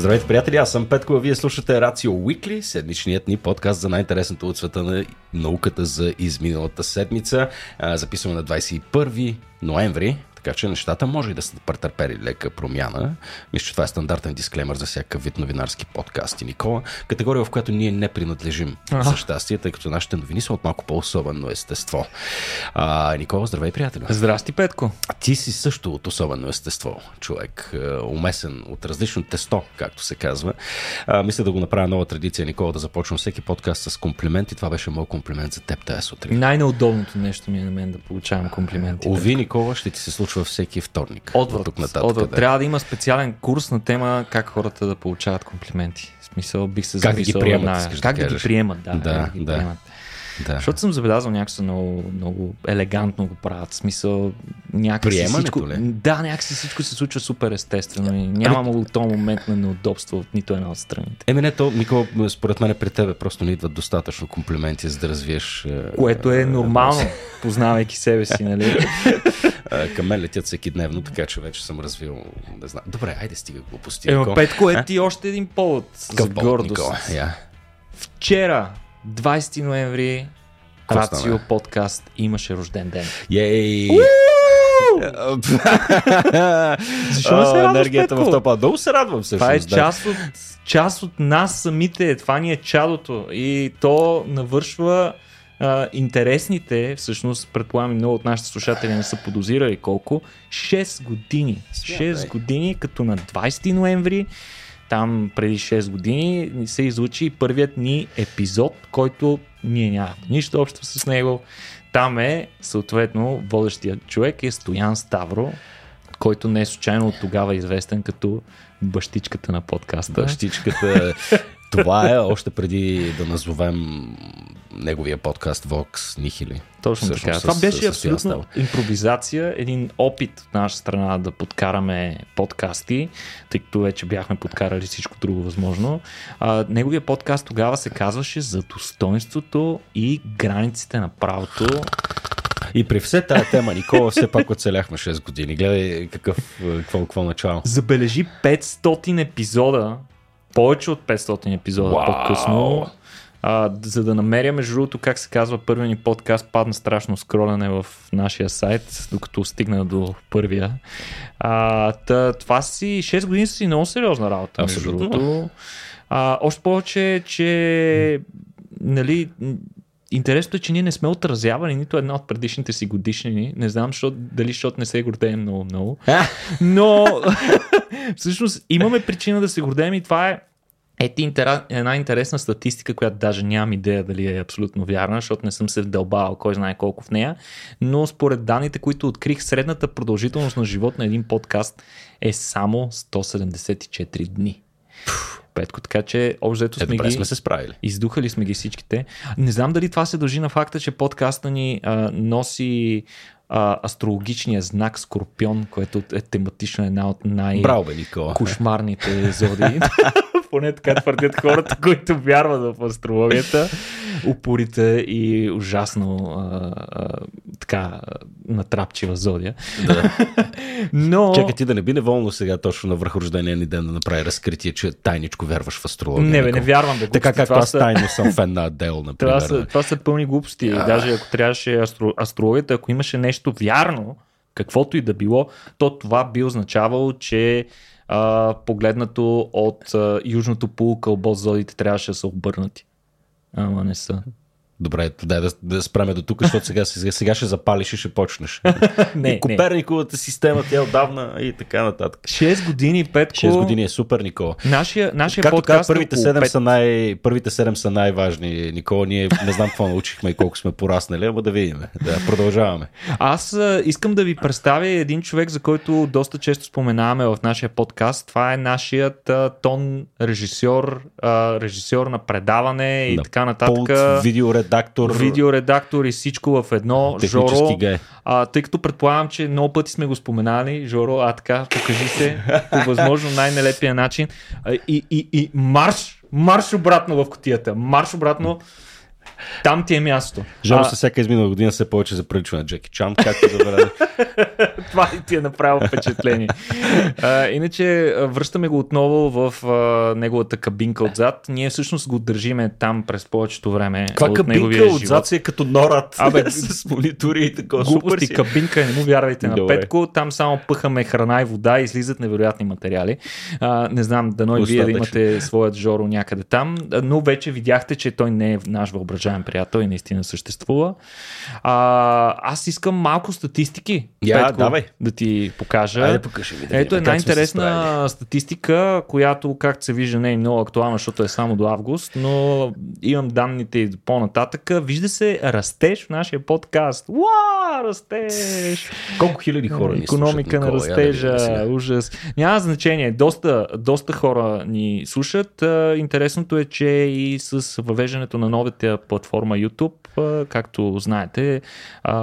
Здравейте, приятели, аз съм Петко, а вие слушате Рацио Уикли, седмичният ни подкаст за най-интересното от света на науката за изминалата седмица. Записваме на 21 ноември така че нещата може и да са претърпели лека промяна. Мисля, че това е стандартен дисклеймер за всякакъв вид новинарски подкаст и Никола. Категория, в която ние не принадлежим ага. за щастие, тъй като нашите новини са от малко по-особено естество. А, Никола, здравей, приятели. Здрасти, Петко. Ти си също от особено естество, човек. Е, умесен от различно тесто, както се казва. А, мисля да го направя нова традиция, Никола, да започвам всеки подкаст с комплимент и това беше моят комплимент за теб тази сутрин. Най-неудобното нещо ми е на мен да получавам комплименти. Ови, Никола, ще ти се случва случва всеки вторник. Отврат, тук нататък, отврат. Да. Трябва да има специален курс на тема как хората да получават комплименти. В смисъл бих се как да ги приемат, Как да, да ги приемат, да. Да, да. Ги. Приемат. Да. Защото съм забелязал някакси много, много елегантно го правят. В смисъл, някакси всичко, ли? Да, някакси всичко се случва супер естествено и няма ами... този момент на неудобство от нито една от страните. Еми не, то, Никола, според мен при тебе просто не идват достатъчно комплименти, за да развиеш... Е, Което е нормално, познавайки себе си, нали? Към мен летят всеки дневно, така че вече съм развил, не знам. Добре, айде стига глупости. Ема, Петко, е ти още един повод за гордост. Никола, yeah. Вчера 20 ноември Рацио подкаст имаше рожден ден. Ей! Защо не се радваш, Енергията в топа. Много се радвам всъщност. Това е част от, част от нас самите. Това ни е чадото. И то навършва а, интересните, всъщност предполагам много от нашите слушатели не са подозирали колко, 6 години. 6 години, като на 20 ноември там преди 6 години се излучи първият ни епизод, който ние нямахме нищо общо с него. Там е, съответно, водещият човек е Стоян Ставро, който не е случайно от тогава известен като бащичката на подкаста. Бащичката. Това е още преди да назовем неговия подкаст Vox Nihili. Точно Всъщност, така. Това беше с, абсолютно с импровизация, един опит от наша страна да подкараме подкасти, тъй като вече бяхме подкарали всичко друго възможно. А, неговия подкаст тогава се казваше за достоинството и границите на правото. И при все тая тема, Никола, все пак оцеляхме 6 години. Гледай какъв, какво, какво начало. Забележи 500 епизода, повече от 500 епизода Wow. по-късно а, за да намеря, между другото, как се казва, първият ни подкаст падна страшно скролене в нашия сайт, докато стигна до първия. А, та, това си 6 години си много сериозна работа, между другото. А, още повече, че нали, Интересното е, че ние не сме отразявали нито една от предишните си годишнини. Не знам защо, дали защото не се гордеем много-много. Но всъщност имаме причина да се гордеем и това е ето една интересна статистика, която даже нямам идея дали е абсолютно вярна, защото не съм се вдълбавал кой знае колко в нея, но според данните, които открих, средната продължителност на живот на един подкаст е само 174 дни. Петко, така че общо е, сме, ги, сме се справили. Издухали сме ги всичките. Не знам дали това се дължи на факта, че подкаста ни а, носи а, астрологичния знак Скорпион, което е тематично една от най-кошмарните зоди. Поне така твърдят хората, които вярват в астрологията. Упорите и ужасно а, а, така натрапчива зодия. Да. Но... Чакай ти да не би неволно сега точно на върхорождения ни ден да направи разкритие, че тайничко вярваш в астрология. Не, бе, не вярвам. Бе, така както аз тайно съм фен на Адел, например. Това са, това са пълни глупости. А... Даже ако трябваше астро, астрологията, ако имаше нещо вярно, каквото и да било, то това би означавало, че а, погледнато от а, южното полукълбо зодите трябваше да са обърнати. Ама не са. Добре, дай да, да спреме до тук, защото сега, сега, сега ще запалиш и ще почнеш. не, Коперниковата не. система, тя е отдавна и така нататък. 6 години, Петко. 6 години е супер, Никола. Нашия, нашия Както подкаст така, първите 7, 5... са най, първите 7 са най-важни. Никола, ние не знам какво научихме и колко сме пораснали, ама да видим. Да, продължаваме. Аз искам да ви представя един човек, за който доста често споменаваме в нашия подкаст. Това е нашият а, тон режисьор, а, режисьор на предаване и на така нататък. Пулт, видеоред видеоредактор. Видеоредактор и всичко в едно. Жоро, а, тъй като предполагам, че много пъти сме го споменали, Жоро, а така, покажи се по възможно най-нелепия начин. А, и, и, и марш, марш обратно в котията. Марш обратно. Там ти е място. Жоро се всяка изминала година все повече за приличва на Джеки Чан, както забравя. Това и ти е направило впечатление. а, иначе връщаме го отново в а, неговата кабинка отзад. Ние всъщност го държиме там през повечето време. Каква от кабинка живот. отзад си е като норат Абе, с монитори и такова. Глупости, си. кабинка, не му вярвайте на Добре. Петко. Там само пъхаме храна и вода и излизат невероятни материали. А, не знам, дано и вие да имате своят жоро някъде там, но вече видяхте, че той не е наш въображаем приятел и наистина съществува. А, аз искам малко статистики, Я, Петко, давай. да ти покажа. Айде покажи ми. да Ето една интересна статистика, която, както се вижда, не е много актуална, защото е само до август, но имам данните и по-нататък. Вижда се растеж в нашия подкаст. Уа, растеж! Колко хиляди хора ни Економика слушат, на Никола? Я растежа, сега. ужас. Няма значение. Доста, доста хора ни слушат. А, Интересното е, че и с въвеждането на новата платформа YouTube, както знаете,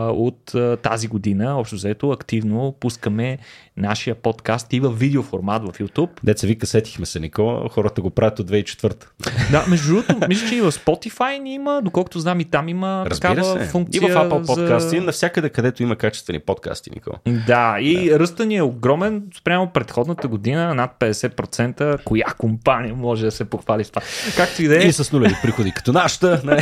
от тази година, общо взето, активно пускаме нашия подкаст и в видеоформат в YouTube. Деца вика, сетихме се, Никола. Хората го правят от 2004. Да, между другото, мисля, че и в Spotify ни има, доколкото знам и там има Разбира такава се. функция. И в Apple за- подкасти, навсякъде, където има качествени подкасти, Никола. Да, и да. ръста ни е огромен спрямо предходната година, над 50%. Коя компания може да се похвали с това? Както и да е. И с нулеви приходи, като нашата.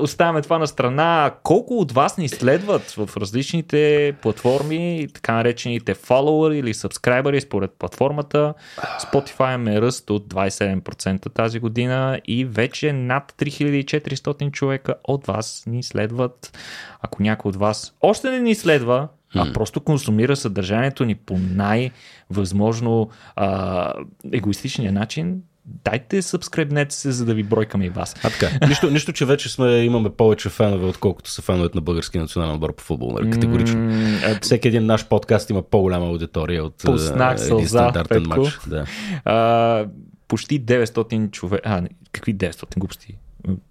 Оставяме това на страна. Колко от вас ни следват в различните платформи, така наречените follower или subscriberi според платформата? Spotify ме ръст от 27% тази година и вече над 3400 човека от вас ни следват. Ако някой от вас още не ни следва, а просто консумира съдържанието ни по най-възможно а, егоистичния начин, дайте сабскрайбнете се, за да ви бройкаме и вас. А така. Нищо, нищо, че вече сме, имаме повече фенове, отколкото са феновете на българския национален отбор по футбол. Нали? Категорично. А, Всеки един наш подкаст има по-голяма аудитория от е, един сълза, стандартен Петко. матч. Да. а, почти 900 човека. А, какви 900 глупости?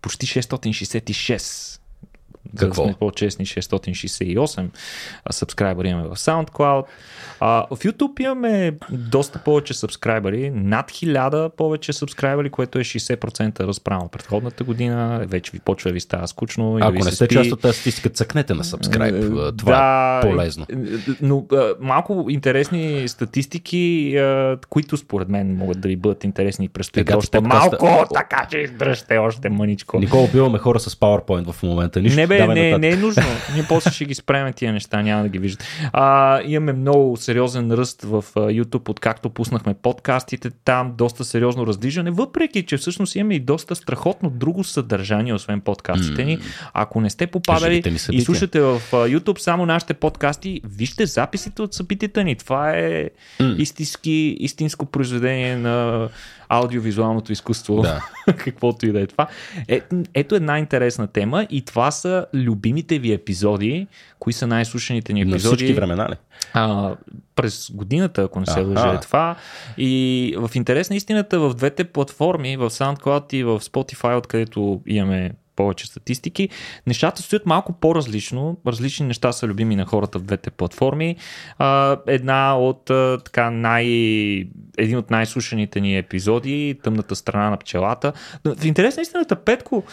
Почти 666. За да Какво? сме по-честни, 668 а, сабскрайбъри имаме в SoundCloud. А, в YouTube имаме доста повече сабскрайбъри, над 1000 повече сабскрайбъри, което е 60% разправо предходната година. Вече ви почва да ви става скучно. да ви Ако не сте част от тази статистика, цъкнете на. Е, Това да, е полезно. е, Но а, малко интересни статистики, а, които според мен могат да ви бъдат интересни и предстои Така, още подкаста- малко, така че издръжте още мъничко. Никола, убиваме хора с PowerPoint в момента. Нищо, Не бе, не, не е нужно. Ние после ще ги спреме тия неща, няма да ги виждат. А, имаме много сериозен ръст в YouTube, откакто пуснахме подкастите там, доста сериозно раздвижване, въпреки че всъщност имаме и доста страхотно друго съдържание, освен подкастите ни. Ако не сте попадали и слушате в YouTube само нашите подкасти, вижте записите от събитията ни. Това е истински, истинско произведение на аудиовизуалното изкуство. Да. Каквото и да е това. Е, ето една интересна тема и това са любимите ви епизоди. Кои са най-слушаните ни На епизоди? всички времена ли? а, през годината, ако не се лъжа е това. И в интерес на истината в двете платформи, в SoundCloud и в Spotify, откъдето имаме повече статистики, нещата стоят малко по-различно. Различни неща са любими на хората в двете платформи. Една от така най... един от най-слушаните ни епизоди, Тъмната страна на пчелата. Но в интерес на истината, Петко,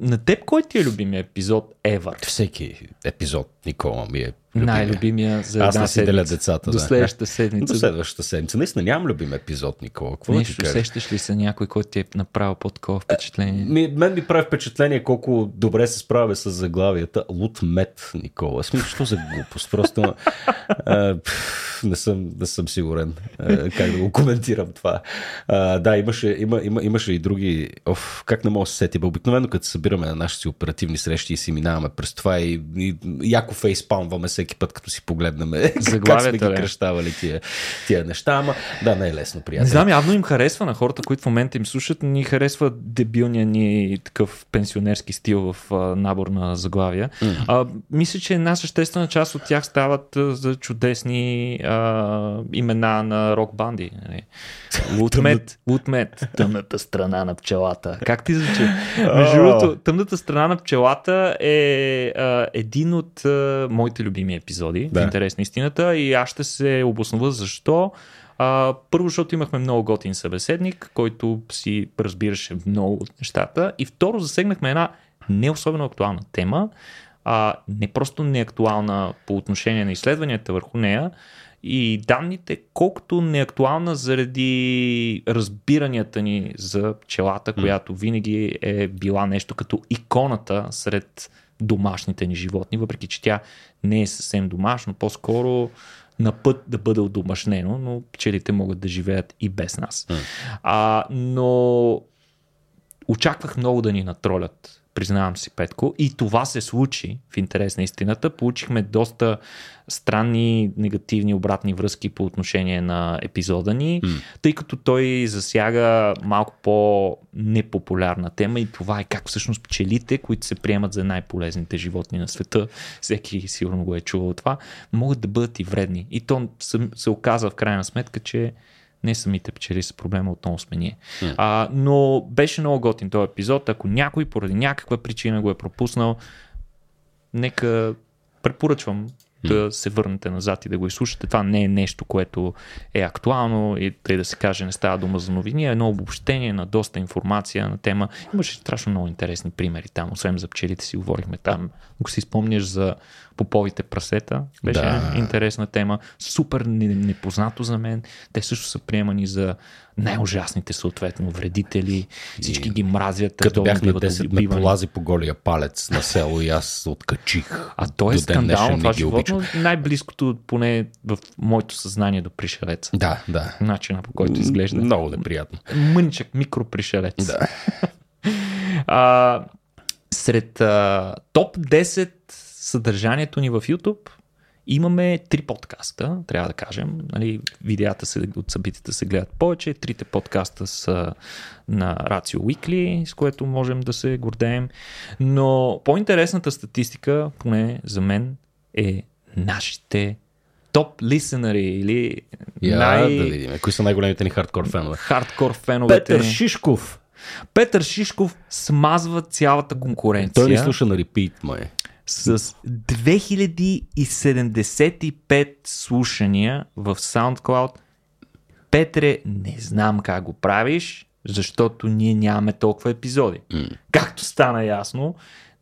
на теб кой ти е любимия епизод ever? Всеки епизод, Никола, ми е. Най-любимия за Аз една не си деля децата. До да. следващата седмица. До следващата седмица. Наистина нямам любим епизод, Никола. Какво да Нещо, кажа? сещаш ли се някой, който ти е направил по-такова впечатление? Ми, мен ми прави впечатление колко добре се справя с заглавията. Лут мед, Никола. Смисъл, що за глупост? Просто а, пф, не, съм, не съм сигурен а, как да го коментирам това. А, да, имаше, има, има, имаше и други. Оф, как не мога да се сетя. Бе, Обикновено, като се събираме на нашите си оперативни срещи и си минаваме през това и, и яко фейспалмваме всеки път, като си погледнем как сме ги ли? кръщавали тия, тия неща. Ама да, не е лесно, Не приятел. знам, явно им харесва на хората, които в момента им слушат, ни харесва дебилния ни такъв пенсионерски стил в набор на заглавия. Mm. А, мисля, че една съществена част от тях стават за чудесни а, имена на рок банди. нали. Лутмет, Лутмет, тъмната страна на пчелата. Как ти звучи? Между другото, тъмната страна на пчелата е а, един от а, моите любими епизоди, Да. в интерес на истината, и аз ще се обоснова защо. А, първо, защото имахме много готин събеседник, който си разбираше много от нещата. И второ, засегнахме една не особено актуална тема, а не просто неактуална по отношение на изследванията върху нея, и данните, колкото неактуална заради разбиранията ни за пчелата, която винаги е била нещо като иконата сред домашните ни животни, въпреки че тя не е съвсем домашно, по-скоро на път да бъде одомашнено, но пчелите могат да живеят и без нас. А, но очаквах много да ни натролят признавам си, Петко. И това се случи в интерес на истината. Получихме доста странни негативни обратни връзки по отношение на епизода ни, mm. тъй като той засяга малко по-непопулярна тема и това е как всъщност пчелите, които се приемат за най-полезните животни на света, всеки сигурно го е чувал това, могат да бъдат и вредни. И то се оказа в крайна сметка, че не самите пчели са проблема, отново сме ние. Mm. А, но беше много готин този епизод. Ако някой поради някаква причина го е пропуснал, нека препоръчвам да се върнете назад и да го изслушате. Това не е нещо, което е актуално и тъй да се каже не става дума за новини, е едно обобщение на доста информация на тема. Имаше страшно много интересни примери там, освен за пчелите си говорихме там. Ако си спомняш за поповите прасета, беше да. интересна тема. Супер непознато за мен. Те също са приемани за най-ужасните съответно вредители. Всички ги мразят. Като бях на 10 ме полази по голия палец на село и аз откачих. А то е скандално това животно. Най-близкото поне в моето съзнание до пришелеца. Да, да. Начина по който изглежда. Много неприятно. Мъничък микропришелец. Да. а, сред а, топ 10 съдържанието ни в YouTube Имаме три подкаста, трябва да кажем. Нали, видеята се, от събитията се гледат повече. Трите подкаста са на Ratio Weekly, с което можем да се гордеем. Но по-интересната статистика, поне за мен, е нашите топ лисенери или Я, най... да видим. Кои са най-големите ни хардкор фенове? Хардкор феновете. Петър Шишков. Петър Шишков смазва цялата конкуренция. Той ни слуша на репит, май с 2075 слушания в SoundCloud. Петре, не знам как го правиш, защото ние нямаме толкова епизоди. Mm. Както стана ясно,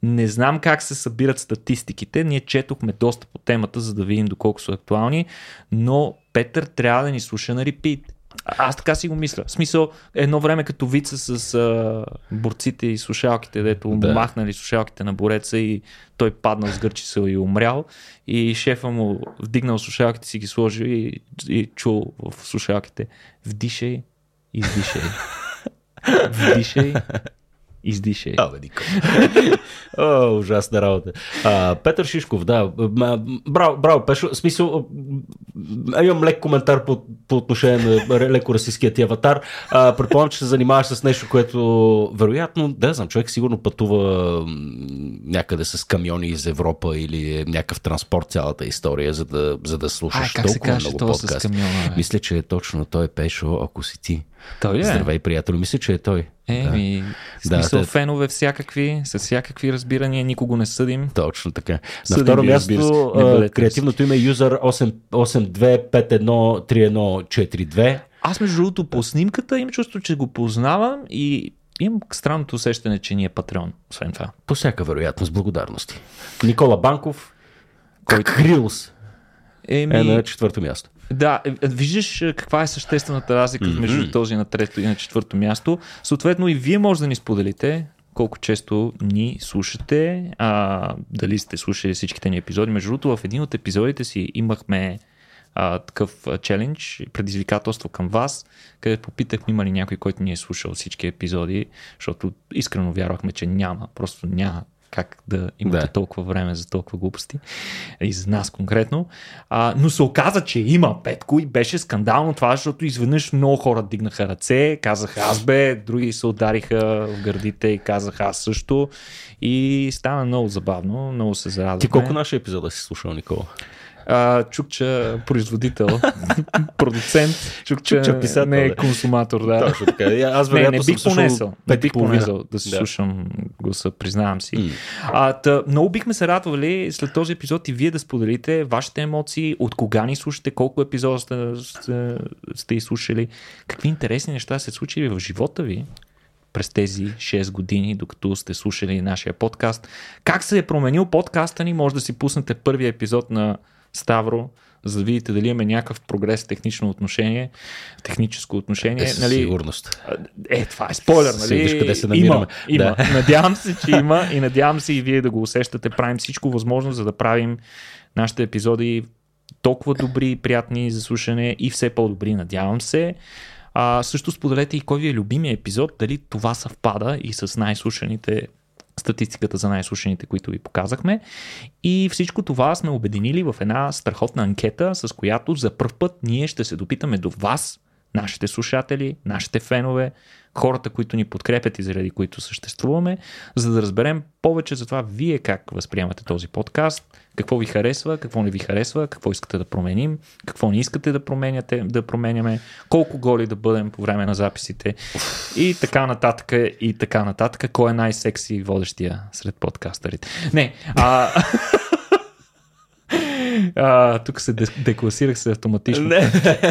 не знам как се събират статистиките. Ние четохме доста по темата, за да видим доколко са актуални, но Петър трябва да ни слуша на репит. Аз така си го мисля. В смисъл, едно време като вица с а, борците и слушалките, дето да. махнали слушалките на бореца и той паднал с гърчица и умрял. И шефа му вдигнал слушалките си ги сложил и, и чул в слушалките вдишай, издишай. Вдишай, издишай. Абе, О, ужасна работа. А, Петър Шишков, да. Браво, браво Пешо. Смисъл, имам лек коментар по, по отношение на леко расистския ти аватар. А, предполагам, че се занимаваш с нещо, което вероятно, да знам, човек сигурно пътува някъде с камиони из Европа или е някакъв транспорт цялата история, за да, за да слушаш а, как толкова се много подкасти. Мисля, че е точно той е Пешо, ако си ти. Той е? Здравей, приятел. Мисля, че е той. Еми, да. смисъл да, фенове всякакви, с всякакви разбирания, никого не съдим. Точно така. Съдим На второ ви, място, а, креативното име е user 882513142. Аз между другото по снимката имам чувство, че го познавам и имам странното усещане, че ни е патреон, освен това. По всяка вероятност, благодарности. Никола Банков, който... Крилс Еми... е на четвърто място. Да, е, е, виждаш е, каква е съществената разлика mm-hmm. между този на трето и на четвърто място. Съответно и вие може да ни споделите колко често ни слушате, а, дали сте слушали всичките ни епизоди. Между другото, в един от епизодите си имахме а, такъв челендж, предизвикателство към вас, където попитахме има ли някой, който ни е слушал всички епизоди, защото искрено вярвахме, че няма, просто няма как да имате да. толкова време за толкова глупости и за нас конкретно. А, но се оказа, че има Петко и беше скандално това, защото изведнъж много хора дигнаха ръце, казаха аз бе, други се удариха в гърдите и казаха аз също и стана много забавно, много се зарадвахме. Ти колко нашия епизода си слушал, Никола? А, чукча производител, продуцент, чукча, Чукча писател, не е консуматор, да. Точно така. И Аз Не, не бих понесъл. Не и бих понесъл да си Да. слушам гласа, признавам си. М. А, та, много бихме се радвали след този епизод и вие да споделите вашите емоции, от кога ни слушате, колко епизода сте, сте, сте изслушали, какви интересни неща се случили в живота ви през тези 6 години, докато сте слушали нашия подкаст. Как се е променил подкаста ни, може да си пуснете първия епизод на Ставро, за да видите дали имаме някакъв прогрес в технично отношение, техническо отношение. Е, нали, сигурност. е, това е спойлер, нали? виж къде се намираме. има. Да. Надявам се, че има и надявам се и вие да го усещате. Правим всичко възможно, за да правим нашите епизоди толкова добри и приятни за слушане и все по-добри, надявам се. А, също споделете и кой ви е любимия епизод, дали това съвпада и с най-слушаните статистиката за най-слушаните, които ви показахме. И всичко това сме обединили в една страхотна анкета, с която за първ път ние ще се допитаме до вас, нашите слушатели, нашите фенове, хората, които ни подкрепят и заради които съществуваме, за да разберем повече за това вие как възприемате този подкаст, какво ви харесва, какво не ви харесва, какво искате да променим, какво не искате да променяте, да променяме, колко голи да бъдем по време на записите и така нататък и така нататък. Кой е най-секси водещия сред подкастърите? Не, а... А, тук се декласирах се автоматично. Не,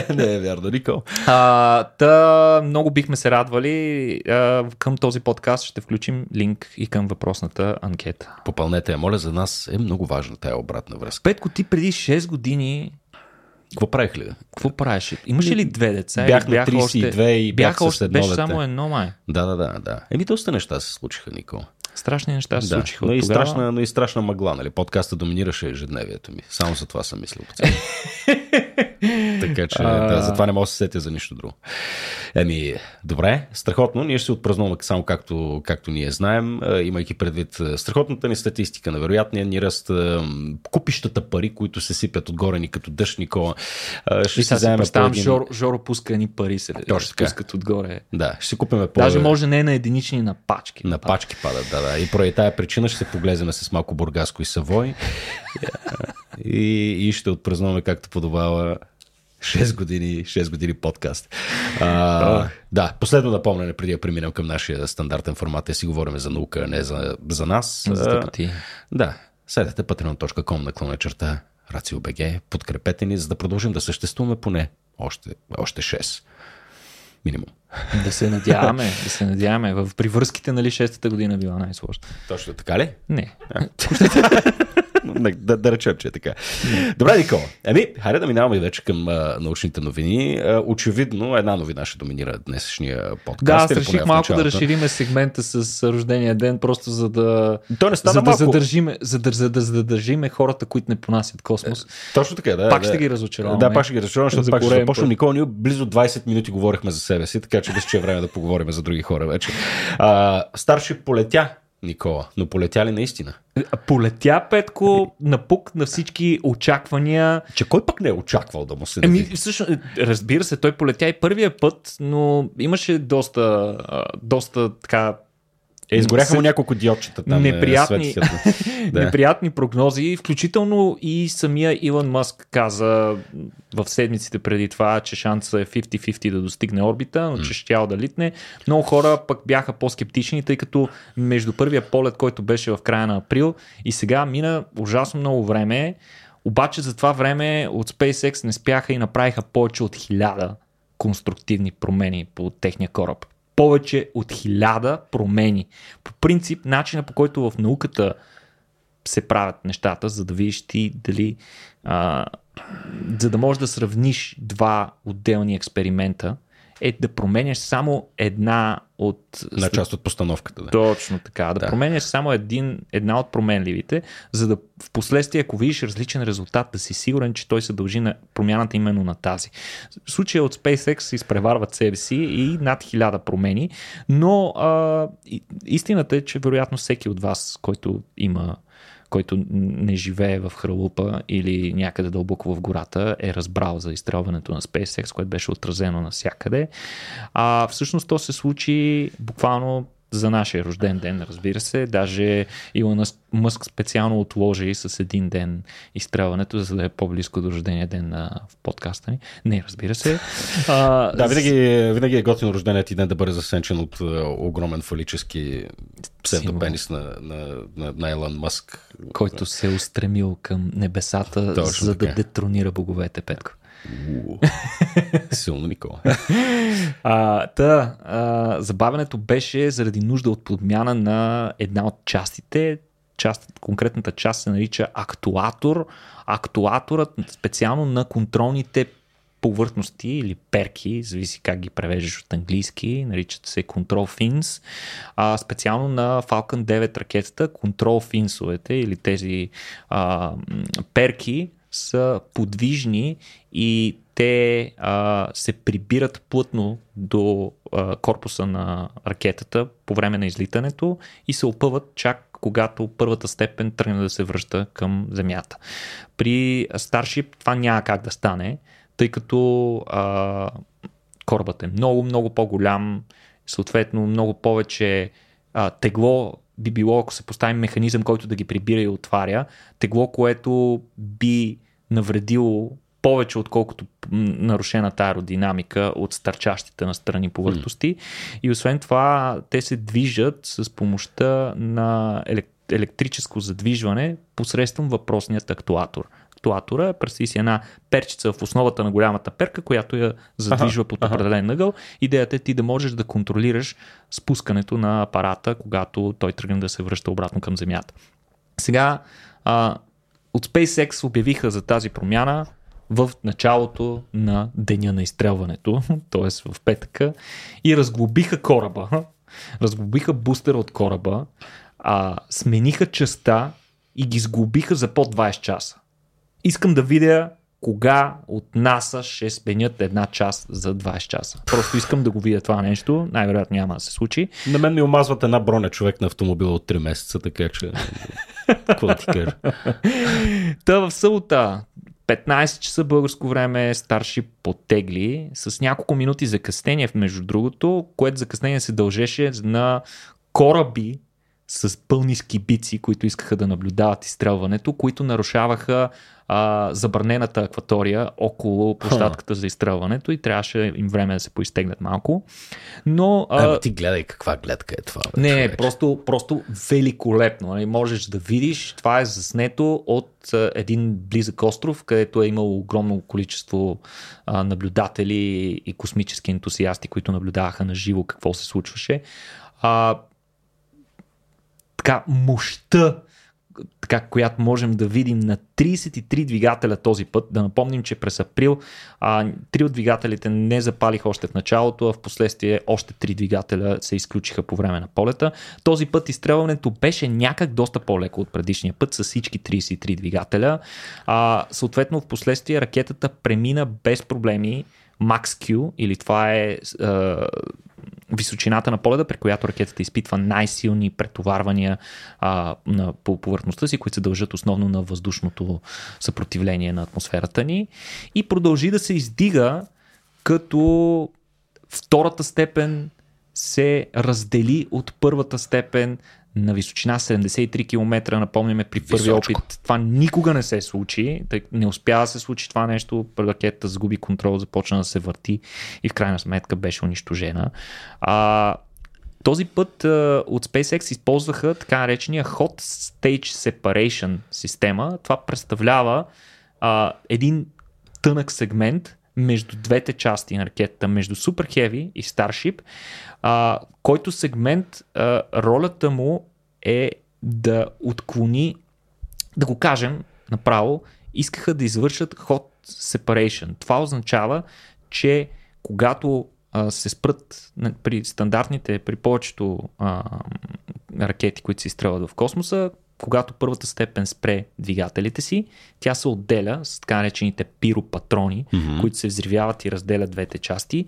не е вярно, Никол. А, та, много бихме се радвали. А, към този подкаст ще включим линк и към въпросната анкета. Попълнете я, моля, за нас е много важна тая обратна връзка. Петко, ти преди 6 години Какво правих ли? какво правеше? Имаше ли две деца? Бях на 32 и бях бяха с още, едно беше дете. само едно май. Да, да, да, да. Еми, доста неща се случиха, Никол. Страшни неща се Да, случиха но и, тогава. страшна, но и страшна мъгла, нали? Подкаста доминираше ежедневието ми. Само за това съм мислил. така че, да, затова не мога да се сетя за нищо друго. Еми, добре, страхотно. Ние ще се отпразнуваме само както, както ние знаем, имайки предвид страхотната ни статистика на вероятния ни ръст, купищата пари, които се сипят отгоре ни като дъжд, Никола. Ще И си вземем представям, един... Жоро, Жоро пуска едни пари се Точно така. пускат отгоре. Да, ще си купиме по... Даже може не на единични, на пачки. На пачки падат, да, да. И поради тая причина ще се поглеземе с малко бургаско и савой. и, и ще отпразнуваме както подобава 6 години, 6 години подкаст. А, да, последно напомняне преди да преминем към нашия стандартен формат е си говорим за наука, а не за, за нас. За А, тъпоти. да, седете patreon.com наклона черта RACIO.BG, подкрепете ни, за да продължим да съществуваме поне още, още 6. Минимум. Да се надяваме, да се надяваме. В привръзките, нали, шестата година била най-сложна. Точно така ли? Не. да, да, да речем, че е така. Добре, Никола. Еми, хайде да минаваме вече към а, научните новини. А, очевидно, една новина ще доминира днешния подкаст. Да, аз реших малко да разшириме сегмента с рождения ден, просто за да, То не стана за да малко. задържиме, за да, за да задържиме хората, които не понасят космос. Точно така, да. Пак да. ще ги разочароваме. Да, пак ще ги разочароваме, защото За пак ще започнем. Никола, ние близо 20 минути говорихме за себе си, така че мисля, че е време да поговорим за други хора вече. А, Старшип полетя, Никола, но полетя ли наистина? Полетя Петко напук на всички очаквания. Че кой пък не е очаквал да му се Еми, всъщност, разбира се, той полетя и първия път, но имаше доста, доста така Е, изгоряха му няколко диодчета там. неприятни, е, светлите. Да. неприятни прогнози, включително и самия Илон Маск каза в седмиците преди това, че шанса е 50-50 да достигне орбита, но че щял да литне. Много хора пък бяха по-скептични, тъй като между първия полет, който беше в края на април и сега мина ужасно много време, обаче за това време от SpaceX не спяха и направиха повече от хиляда конструктивни промени по техния кораб. Повече от хиляда промени. По принцип, начина по който в науката се правят нещата, за да видиш ти дали. А, за да можеш да сравниш два отделни експеримента, е да променяш само една от. На част от постановката. Да. Точно така. Да, Да. променяш само един, една от променливите, за да в последствие, ако видиш различен резултат, да си сигурен, че той се дължи на промяната именно на тази. В случая от SpaceX изпреварват себе си и над хиляда промени, но а, истината е, че вероятно всеки от вас, който има който не живее в хралупа или някъде дълбоко в гората, е разбрал за изстрелването на SpaceX, което беше отразено навсякъде. А всъщност то се случи буквално за нашия рожден ден, разбира се. Даже Илон Мъск специално отложи с един ден изстрелването, за да е по-близко до рождения ден на в подкаста ни. Не, разбира се. А, да, винаги, винаги е готино рожденият ти ден да бъде засенчен от огромен фалически псевдопенис на, на, на, на Елон Мъск. Който се е устремил към небесата, Точно за така. да детронира боговете, Петко. Силно, Никола. а, та, а, забавянето беше заради нужда от подмяна на една от частите. Част, конкретната част се нарича актуатор. Актуаторът специално на контролните повърхности или перки, зависи как ги превеждаш от английски, наричат се Control Fins. А, специално на Falcon 9 ракетата, Control Finsовете или тези а, перки са подвижни и те а, се прибират плътно до а, корпуса на ракетата по време на излитането и се опъват чак когато първата степен тръгне да се връща към Земята. При Starship това няма как да стане, тъй като а, корабът е много, много по-голям, съответно много повече а, тегло би било, ако се постави механизъм, който да ги прибира и отваря, тегло, което би навредило повече отколкото нарушената аеродинамика от стърчащите на страни повърхности. Mm. И освен това, те се движат с помощта на електрическо задвижване посредством въпросният актуатор. Актуатора представи си една перчица в основата на голямата перка, която я задвижва ага, под определен ъгъл. Идеята е ти да можеш да контролираш спускането на апарата, когато той тръгне да се връща обратно към Земята. Сега, а, от SpaceX обявиха за тази промяна в началото на деня на изстрелването, т.е. в петъка, и разглобиха кораба, разглобиха бустера от кораба, а, смениха частта и ги сглобиха за под 20 часа. Искам да видя кога от НАСА ще сменят една част за 20 часа. Просто искам да го видя това нещо. Най-вероятно няма да се случи. На мен ми омазват една броня човек на автомобила от 3 месеца, така че... Какво ти кажа? Та в събота 15 часа българско време старши потегли с няколко минути закъснение, между другото, което закъснение се дължеше на кораби с пълни скибици, които искаха да наблюдават изстрелването, които нарушаваха а, забранената акватория около площадката за изстрелването и трябваше им време да се поизтегнат малко. Но, а, а, ти гледай каква гледка е това. Бе, не, човек. просто, просто великолепно. Нали? Можеш да видиш, това е заснето от а, един близък остров, където е имало огромно количество а, наблюдатели и космически ентусиасти, които наблюдаваха на живо какво се случваше. А, така, мощта така, която можем да видим на 33 двигателя този път. Да напомним, че през април а, три от двигателите не запалиха още в началото, а в последствие още три двигателя се изключиха по време на полета. Този път изстрелването беше някак доста по-леко от предишния път с всички 33 двигателя. А, съответно, в последствие ракетата премина без проблеми Max Q, или това е, е височината на полета, при която ракетата изпитва най-силни претоварвания а, на, по повърхността си, които се дължат основно на въздушното съпротивление на атмосферата ни. И продължи да се издига като втората степен се раздели от първата степен на височина 73 км, напомняме при първи Височко. опит. Това никога не се случи, тъй не успя да се случи това нещо, ракетата загуби контрол, започна да се върти и в крайна сметка беше унищожена. А, този път а, от SpaceX използваха така наречения Hot Stage Separation система. Това представлява а, един тънък сегмент между двете части на ракетата, между Super Heavy и Starship, а, който сегмент а, ролята му е да отклони, да го кажем направо, искаха да извършат hot separation. Това означава, че когато а, се спрат при стандартните, при повечето а, ракети, които се изстрелват в космоса, когато първата степен спре двигателите си, тя се отделя с така наречените пиропатрони, mm-hmm. които се взривяват и разделят двете части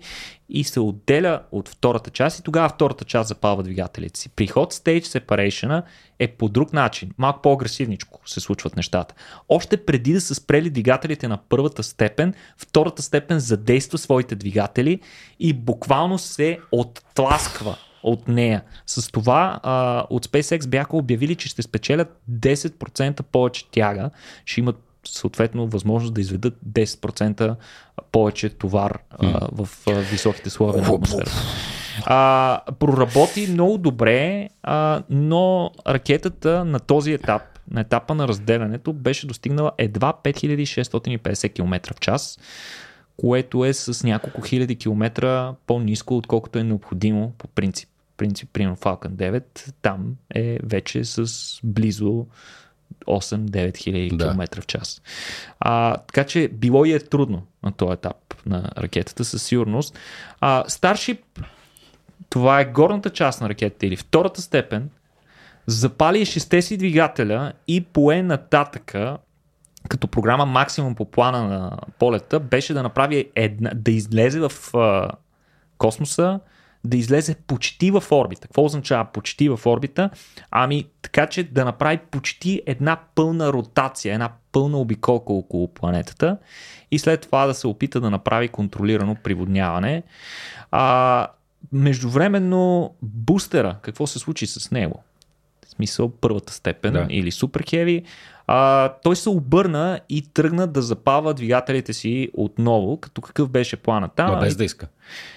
и се отделя от втората част и тогава втората част запалва двигателите си. При hot stage separation е по друг начин, малко по-агресивничко се случват нещата. Още преди да са спрели двигателите на първата степен, втората степен задейства своите двигатели и буквално се оттласква от нея. С това а, от SpaceX бяха обявили, че ще спечелят 10% повече тяга, ще имат съответно възможност да изведат 10% повече товар а, в а, високите слоеве на атмосферата. А, проработи много добре, а, но ракетата на този етап, на етапа на разделянето, беше достигнала едва 5650 км в час, което е с няколко хиляди километра по-низко, отколкото е необходимо по принцип. Принцип, примерно Falcon 9, там е вече с близо 8-9 хиляди Да. км в час. А, така че било и е трудно на този етап на ракетата със сигурност. А, Starship, това е горната част на ракетата или втората степен, запали шесте си двигателя и пое нататъка като програма максимум по плана на полета беше да направи една, да излезе в а, космоса, да излезе почти в орбита. Какво означава почти в орбита? Ами така, че да направи почти една пълна ротация, една пълна обиколка около планетата и след това да се опита да направи контролирано приводняване. А, междувременно бустера, какво се случи с него? В смисъл първата степен Да. или супер хеви, а, той се обърна и тръгна да запава двигателите си отново, като какъв беше плана там. Ма без да иска.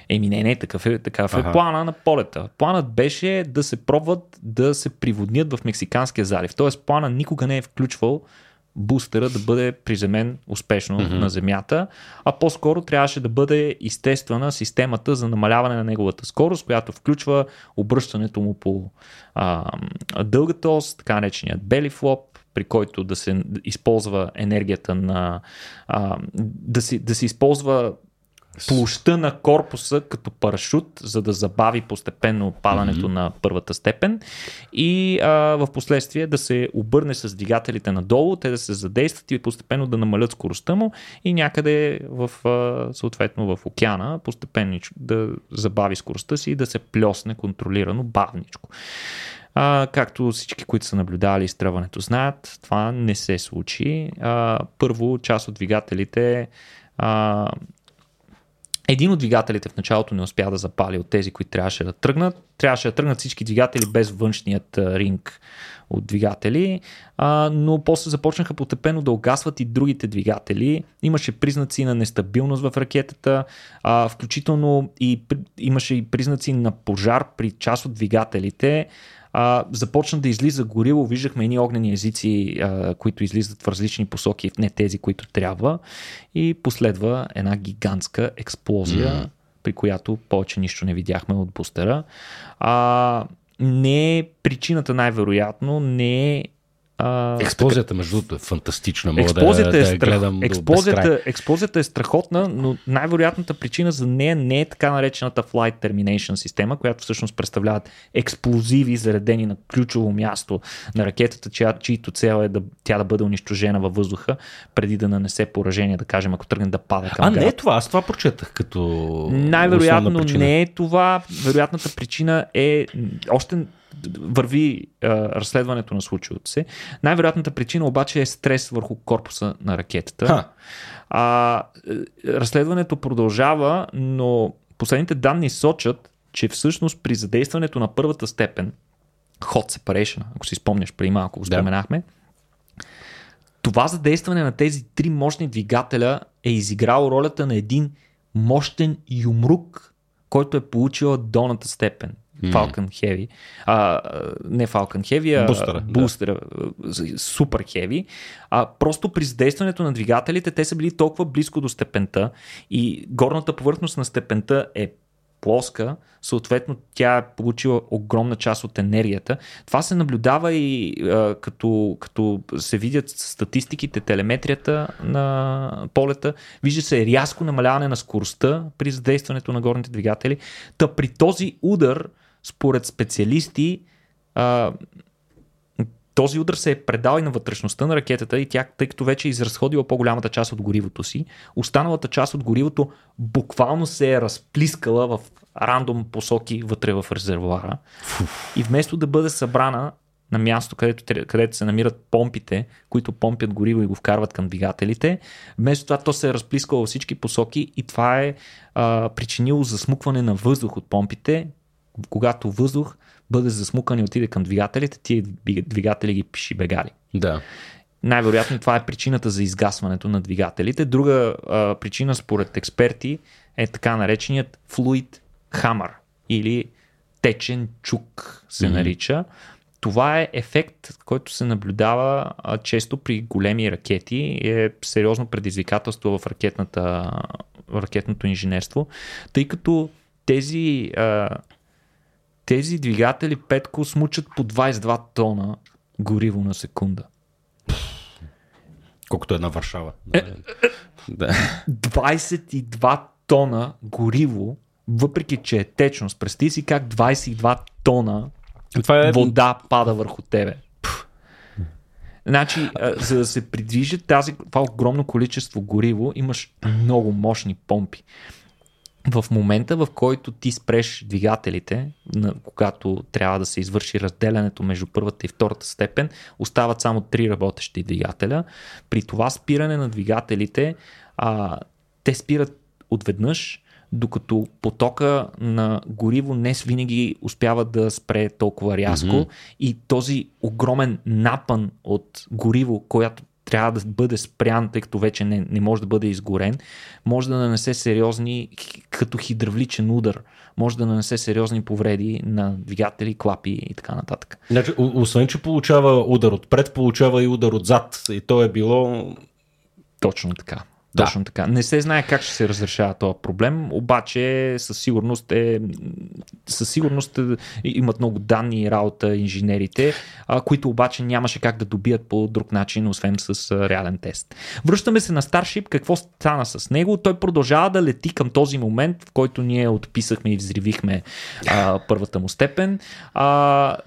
Еми не, не, такъв е, такъв е Аха. плана на полета. Планът беше да се пробват да се приводнят в Мексиканския залив. Тоест плана никога не е включвал бустера да бъде приземен успешно mm-hmm. на Земята, а по-скоро трябваше да бъде изтествана системата за намаляване на неговата скорост, която включва обръщането му по а, дългата ос, така нареченият flop, при който да се използва енергията на... А, да, си, да се използва площта на корпуса като парашут, за да забави постепенно падането mm-hmm. на първата степен и а, в последствие да се обърне с двигателите надолу, те да се задействат и постепенно да намалят скоростта му и някъде в, а, съответно в океана постепенно да забави скоростта си и да се плесне контролирано бавничко. А, както всички, които са наблюдали изтръването, знаят, това не се случи. А, първо, част от двигателите а, един от двигателите в началото не успя да запали от тези, които трябваше да тръгнат. Трябваше да тръгнат всички двигатели без външният ринг от двигатели, а, но после започнаха постепенно да угасват и другите двигатели. Имаше признаци на нестабилност в ракетата, а, включително и имаше и признаци на пожар при част от двигателите. А, започна да излиза горило, виждахме едни огнени езици, а, които излизат в различни посоки, не тези, които трябва. И последва една гигантска експлозия, mm. при която повече нищо не видяхме от бустера. А, не е причината най-вероятно, не е а, Експлозията, между другото, е фантастична. Мога Експлозията, да, е да страх... гледам експлозията, експлозията е страхотна, но най-вероятната причина за нея не е така наречената Flight Termination система, която всъщност представляват експлозиви, заредени на ключово място на ракетата, чия, чието цел е да, тя да бъде унищожена във въздуха, преди да нанесе поражение, да кажем, ако тръгне да пада към А, не е това. Аз това прочетах като Най-вероятно не е това. Вероятната причина е още върви а, разследването на случилото се. Най-вероятната причина обаче е стрес върху корпуса на ракетата. Ха. А, е, разследването продължава, но последните данни сочат, че всъщност при задействането на първата степен, hot separation, ако си спомняш преди малко го Да. споменахме, това задействане на тези три мощни двигателя е изиграло ролята на един мощен юмрук, който е получила долната степен. Falcon Heavy. А, не Falcon Heavy, а Бустера, да. супер Heavy. А, просто при задействането на двигателите те са били толкова близко до степента и горната повърхност на степента е плоска, съответно тя е получила огромна част от енергията. Това се наблюдава и а, като, като се видят статистиките, телеметрията на полета. Вижда се рязко намаляване на скоростта при задействането на горните двигатели. Та при този удар, според специалисти, а, този удар се е предал и на вътрешността на ракетата и тя, тъй като вече е изразходила по-голямата част от горивото си, останалата част от горивото буквално се е разплискала в рандом посоки вътре в резервуара. И вместо да бъде събрана на място, където, където се намират помпите, които помпят гориво и го вкарват към двигателите, вместо това то се е разплискало във всички посоки и това е а, причинило засмукване на въздух от помпите когато въздух бъде засмукан и отиде към двигателите, тия двигатели ги пиши бегали. Да. Най-вероятно това е причината за изгасването на двигателите. Друга а, причина според експерти е така нареченият флуид хамър или течен чук се mm-hmm. нарича. Това е ефект, който се наблюдава а, често при големи ракети е сериозно предизвикателство в, ракетната, в ракетното инженерство, тъй като тези, а, тези двигатели петко смучат по 22 тона гориво на секунда. Колкото е на Варшава. Е, да. 22 тона гориво, въпреки че е течност. Представи си как 22 тона това е... вода пада върху тебе. Значи, за да се придвижи тази, това огромно количество гориво, имаш много мощни помпи. В момента, в който ти спреш двигателите, когато трябва да се извърши разделянето между първата и втората степен, остават само три работещи двигателя. При това спиране на двигателите, а, те спират отведнъж, докато потока на гориво не винаги успява да спре толкова рязко mm-hmm. и този огромен напън от гориво, която трябва да бъде спрян, тъй като вече не, не може да бъде изгорен, може да нанесе сериозни, като хидравличен удар, може да нанесе сериозни повреди на двигатели, клапи и така нататък. Значи, освен, че получава удар отпред, получава и удар отзад. И то е било точно така. Да. Точно така. Не се знае как ще се разрешава този проблем, обаче със сигурност, е, със сигурност е, имат много данни и работа инженерите, а, които обаче нямаше как да добият по друг начин, освен с а, реален тест. Връщаме се на Starship. Какво стана с него? Той продължава да лети към този момент, в който ние отписахме и взривихме а, първата му степен. А,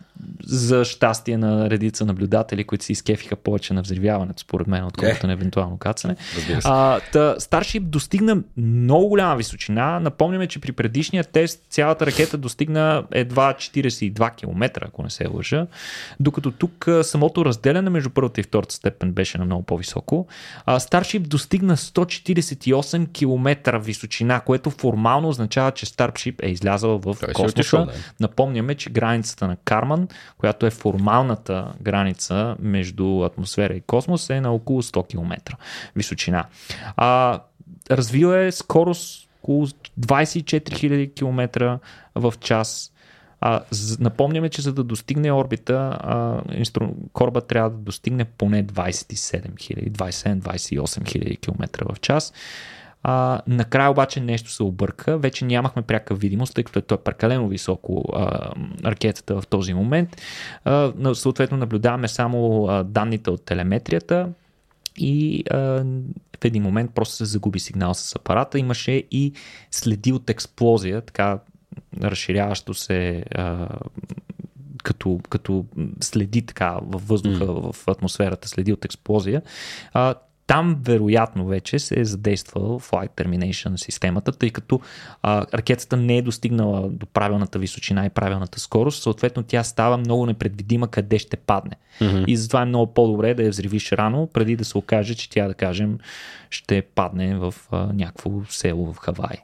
за щастие на редица наблюдатели, които се изкефиха повече на взривяването, според мен, отколкото е. на евентуално кацане. А, та, Starship достигна много голяма височина. Напомняме, че при предишния тест цялата ракета достигна едва 42 км, ако не се лъжа, докато тук самото разделяне между първата и втората степен беше на много по-високо. А, Starship достигна 148 км височина, което формално означава, че Starship е излязъл в Той космоса. Напомняме, че границата на Карман която е формалната граница между атмосфера и космос, е на около 100 км височина. А, развила е скорост около 24 000 км в час. А, напомняме, че за да достигне орбита, а, инстру... кораба трябва да достигне поне 27 000, 27-28 000 км в час. А, накрая обаче нещо се обърка. Вече нямахме пряка видимост, тъй като той е прекалено високо а, ракетата в този момент. А, съответно наблюдаваме само а, данните от телеметрията и а, в един момент просто се загуби сигнал с апарата. Имаше и следи от експлозия, така разширяващо се а, като, като следи така във въздуха, mm. в атмосферата, следи от експлозия. А, там вероятно вече се е задействал Flight Termination системата, тъй като а, ракетата не е достигнала до правилната височина и правилната скорост, съответно тя става много непредвидима къде ще падне. Mm-hmm. И затова е много по-добре да я взривиш рано, преди да се окаже, че тя, да кажем, ще падне в а, някакво село в Хавай.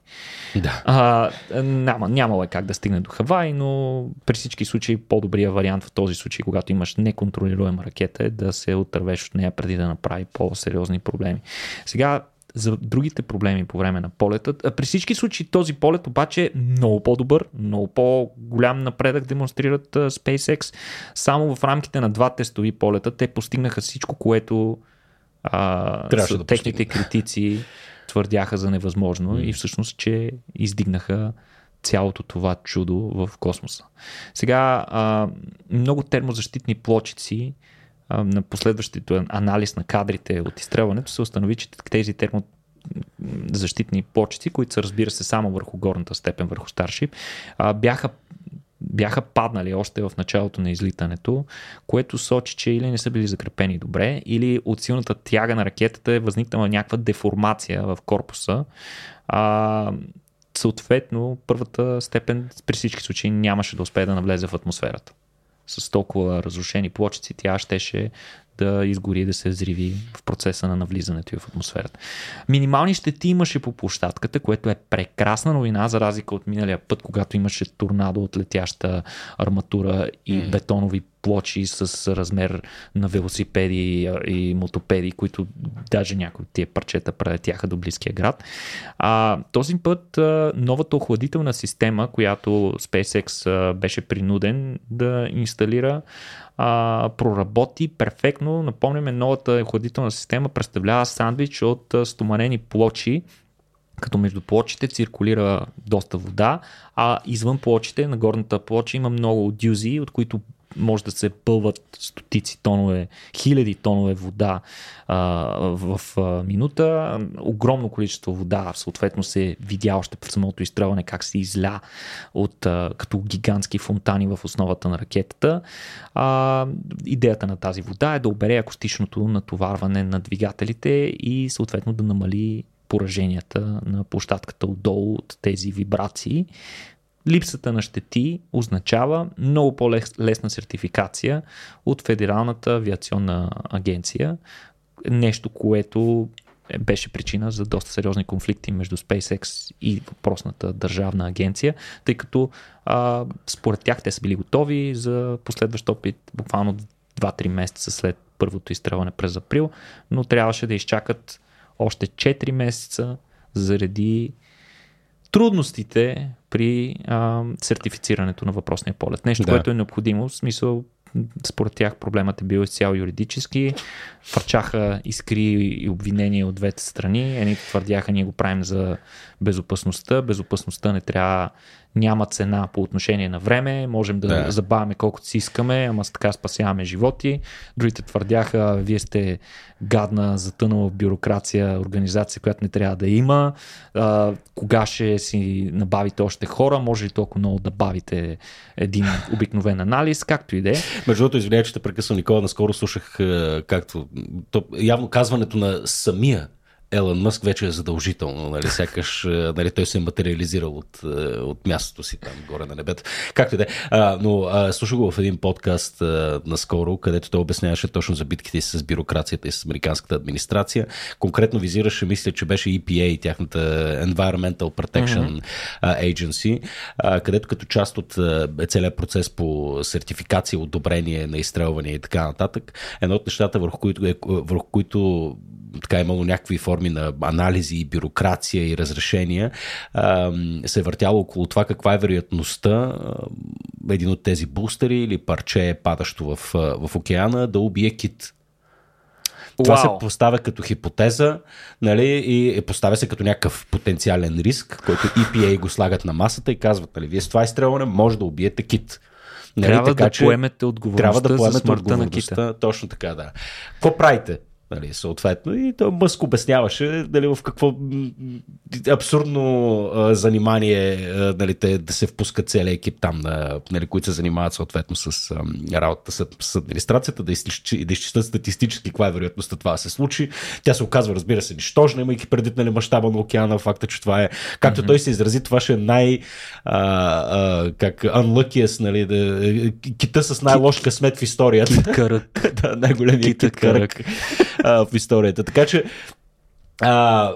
Да. А, няма, нямало е как да стигне до Хавай, но при всички случаи по-добрият вариант в този случай, когато имаш неконтролируема ракета, е да се отървеш от нея преди да направи по-сериозни проблеми. Сега за другите проблеми по време на полета. При всички случаи този полет обаче е много по-добър, много по-голям напредък демонстрират SpaceX. Само в рамките на два тестови полета те постигнаха всичко, което а, да техните критици твърдяха за невъзможно mm. и всъщност, че издигнаха цялото това чудо в космоса. Сега а, много термозащитни плочици на последващото анализ на кадрите от изстрелването се установи, че тези термо защитни плочици, които са разбира се само върху горната степен, върху а, бяха бяха паднали още в началото на излитането, което сочи, че или не са били закрепени добре, или от силната тяга на ракетата е възникнала някаква деформация в корпуса. А, съответно, първата степен при всички случаи нямаше да успее да навлезе в атмосферата. С толкова разрушени плочици тя щеше да изгори да се взриви в процеса на навлизането и в атмосферата. Минимални щети имаше по площадката, което е прекрасна новина, за разлика от миналия път, когато имаше торнадо от летяща арматура и mm. бетонови плочи с размер на велосипеди и мотопеди, които даже някои от тия парчета прелетяха до близкия град. А, този път новата охладителна система, която SpaceX беше принуден да инсталира, а, проработи перфектно. Напомняме, новата охладителна система представлява сандвич от стоманени плочи, като между плочите циркулира доста вода, а извън плочите, на горната плоча има много дюзи, от които може да се пълват стотици тонове, хиляди тонове вода а, в а, минута. Огромно количество вода съответно се видя още при самото изстрелване как се изля от, а, като гигантски фонтани в основата на ракетата. А, идеята на тази вода е да обере акустичното натоварване на двигателите и съответно да намали пораженията на площадката отдолу от тези вибрации, Липсата на щети означава много по-лесна сертификация от Федералната авиационна агенция. Нещо, което беше причина за доста сериозни конфликти между SpaceX и въпросната държавна агенция, тъй като а, според тях те са били готови за последващ опит буквално 2-3 месеца след първото изстрелване през април, но трябваше да изчакат още 4 месеца заради трудностите при а, сертифицирането на въпросния полет. Нещо, да. което е необходимо, в смисъл според тях проблемът е бил изцяло юридически. Фърчаха искри и обвинения от двете страни. Едните твърдяха, ние го правим за безопасността. Безопасността не трябва няма цена по отношение на време, можем да, да. забавяме колкото си искаме, ама така спасяваме животи. Другите твърдяха, вие сте гадна, затънала в бюрокрация, организация, която не трябва да има. А, кога ще си набавите още хора, може ли толкова много да бавите един обикновен анализ, както и да е. Между другото, извинявай, че те прекъсвам, Никола, наскоро слушах както то, явно казването на самия Елън Мъск вече е задължително, нали, сякаш нали, той се е материализирал от, от мястото си там горе на небето. Както и да е. Но а, слушах го в един подкаст а, наскоро, където той обясняваше точно за битките с бюрокрацията и с американската администрация. Конкретно визираше, мисля, че беше EPA, тяхната Environmental Protection mm-hmm. Agency, а, където като част от целият процес по сертификация, одобрение на изстрелване и така нататък, едно от нещата, върху които, е, върху които така е имало някакви форми на анализи и бюрокрация и разрешения, се е въртяло около това каква е вероятността един от тези бустери или парче падащо в, в океана да убие кит. Това wow. се поставя като хипотеза нали, и поставя се като някакъв потенциален риск, който EPA го слагат на масата и казват, нали, вие с това изстрелване може да убиете кит. Нали, трябва така, да поемете отговорността трябва да поемете за смъртта на кита. Точно така, да. Какво правите? Нали, съответно. И той Мъск обясняваше нали, в какво абсурдно а, занимание а, нали, те да се впускат целият екип там, на, нали, които се занимават съответно с а, работата с, с администрацията, да, изчислят да изчислят статистически каква е вероятността това да се случи. Тя се оказва, разбира се, нищожна, имайки предвид нали, мащаба на океана, факта, че това е, както mm-hmm. той се изрази, това ще е най- а, а, как unluckiest, нали, да, кита с най-лош късмет в историята. Кит Карък. да, най-големият кит Карък в историята. Така че а,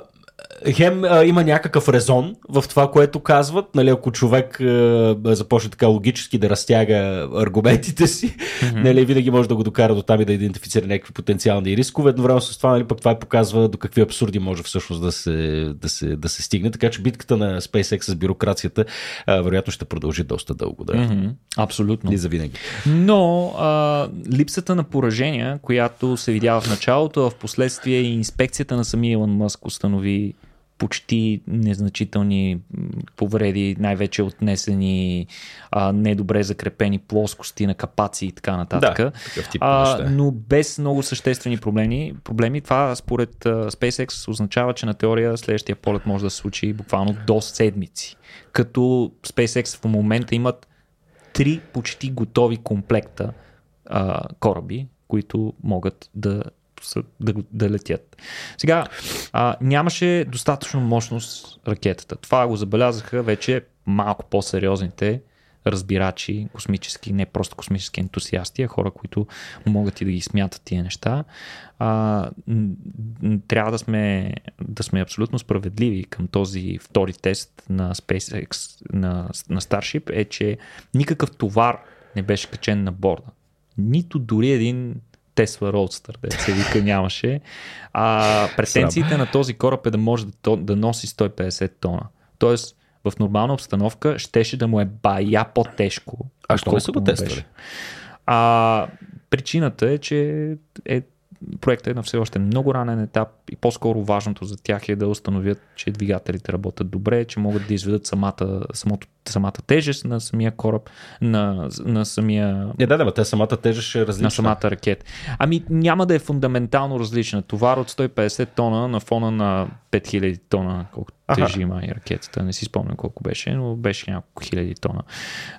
хем а, има някакъв резон в това, което казват. Нали, ако човек а, започне така логически да разтяга аргументите си, mm-hmm. нали, винаги може да го докара до там и да идентифицира някакви потенциални рискове. Едновременно с това, нали, пък това показва до какви абсурди може всъщност да се, да се, да се стигне. Така че битката на SpaceX с бюрокрацията а, вероятно ще продължи доста дълго. Да. Mm-hmm. Абсолютно. И за винаги. Но а, липсата на поражения, която се видява в началото, а в последствие и инспекцията на самия Илон Мъск установи почти незначителни повреди, най-вече отнесени а, недобре закрепени плоскости на капаци и така нататък. Да, тип а, но без много съществени проблеми. проблеми. Това според SpaceX означава, че на теория следващия полет може да се случи буквално до седмици. Като SpaceX в момента имат три почти готови комплекта а, кораби, които могат да да, да летят. Сега, а, нямаше достатъчно мощност ракетата. Това го забелязаха вече малко по-сериозните разбирачи, космически, не просто космически ентусиасти, а хора, които могат и да ги смятат тия неща. А, трябва да сме, да сме абсолютно справедливи към този втори тест на SpaceX, на, на Starship, е, че никакъв товар не беше качен на борда. Нито дори един Тесла Roadster, да се вика нямаше. А претенциите на този кораб е да може да, да носи 150 тона. Тоест, в нормална обстановка щеше да му е бая по-тежко. А що не са го тествали? А, причината е, че е проектът е на все още много ранен етап и по-скоро важното за тях е да установят, че двигателите работят добре, че могат да изведат самата, самото, самата тежест на самия кораб, на, на самия... Не, да, да, те самата тежест е различна. На самата ракета. Ами няма да е фундаментално различна. Товар от 150 тона на фона на 5000 тона, колкото тежи има и ракетата. Не си спомням колко беше, но беше няколко хиляди тона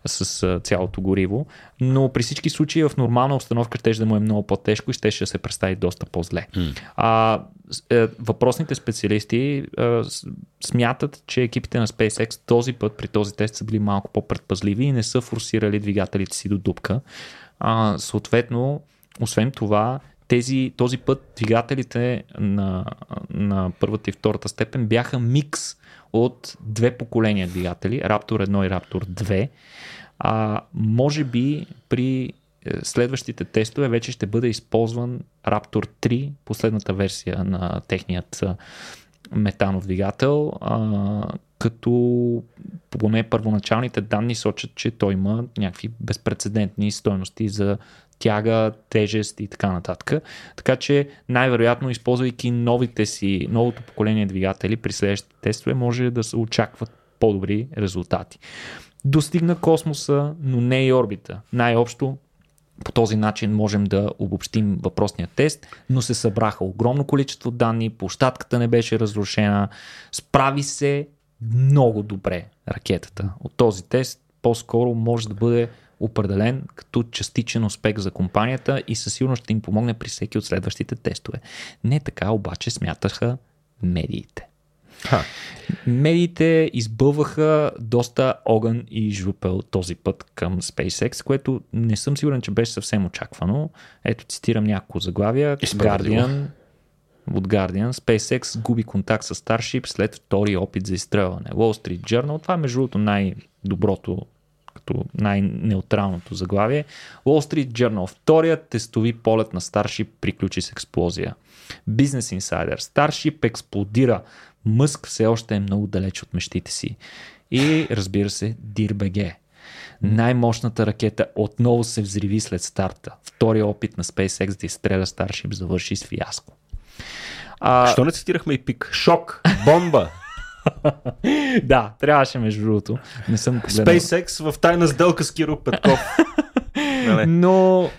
с цялото гориво. Но при всички случаи в нормална обстановка ще да му е много по-тежко и ще ще се представи доста по-зле. Mm. А, е, въпросните специалисти е, смятат, че екипите на SpaceX този път при този тест са били малко по-предпазливи и не са форсирали двигателите си до дупка. А, съответно, освен това, тези, този път двигателите на, на първата и втората степен бяха микс от две поколения двигатели, Raptor 1 и Raptor 2. А, може би при следващите тестове вече ще бъде използван Raptor 3, последната версия на техният метанов двигател, а, като поне първоначалните данни сочат, че той има някакви безпредседентни стоености за тяга, тежест и така нататък. Така че най-вероятно, използвайки новите си, новото поколение двигатели при следващите тестове, може да се очакват по-добри резултати. Достигна космоса, но не и орбита. Най-общо по този начин можем да обобщим въпросния тест, но се събраха огромно количество данни, площадката не беше разрушена, справи се много добре ракетата. От този тест по-скоро може да бъде определен като частичен успех за компанията и със сигурност ще им помогне при всеки от следващите тестове. Не така обаче смятаха медиите. Ха. Медиите избълваха доста огън и жупел този път към SpaceX, което не съм сигурен, че беше съвсем очаквано. Ето цитирам няколко заглавия. Guardian, от Guardian, SpaceX губи контакт с Starship след втори опит за изстрелване. Wall Street Journal, това е между другото най-доброто като най-неутралното заглавие. Wall Street Journal. Вторият тестови полет на Starship приключи с експлозия. Business Insider. Starship експлодира. Мъск все още е много далеч от мечтите си. И разбира се, DIRBG. Най-мощната ракета отново се взриви след старта. Втория опит на SpaceX да изстреля Starship завърши с фиаско. А... Що не цитирахме и пик? Шок! Бомба! да, трябваше между другото. Не съм погледнал. SpaceX в тайна сделка с Киро Петков. Но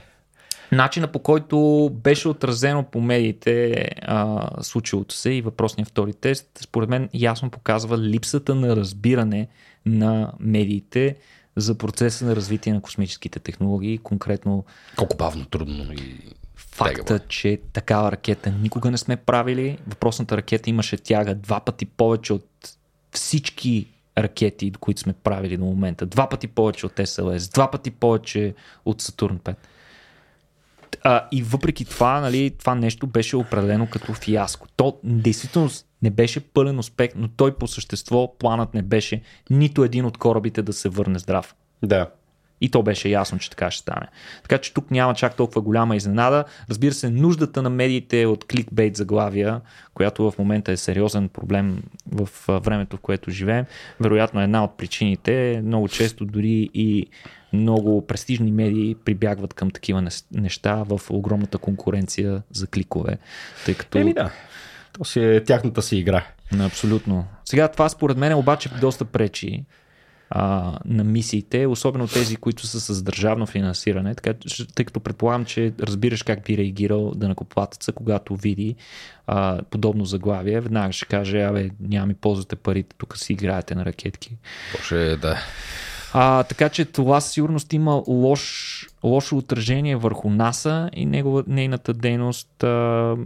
начина по който беше отразено по медиите а, случилото се и въпросния втори тест, според мен ясно показва липсата на разбиране на медиите за процеса на развитие на космическите технологии, конкретно... Колко бавно, трудно и Факта, че такава ракета никога не сме правили. Въпросната ракета имаше тяга два пъти повече от всички ракети, които сме правили до момента. Два пъти повече от СЛС, два пъти повече от Сатурн 5. А, и въпреки това, нали, това нещо беше определено като фиаско. То действително не беше пълен успех, но той по същество планът не беше нито един от корабите да се върне здрав. Да. И то беше ясно, че така ще стане. Така че тук няма чак толкова голяма изненада. Разбира се, нуждата на медиите от кликбейт заглавия, която в момента е сериозен проблем в времето, в което живеем, вероятно е една от причините. Много често дори и много престижни медии прибягват към такива неща в огромната конкуренция за кликове. Тъй като... Еми да, то си е тяхната си игра. Абсолютно. Сега това според мен обаче доста пречи а, на мисиите, особено тези, които са с държавно финансиране, така, тъй като предполагам, че разбираш как би реагирал да накоплатеца, когато види а, подобно заглавие, веднага ще каже, абе, няма ми ползвате парите, тук си играете на ракетки. Боже, да. А, така че това със сигурност има лош, лошо отражение върху НАСА и негова, нейната дейност а,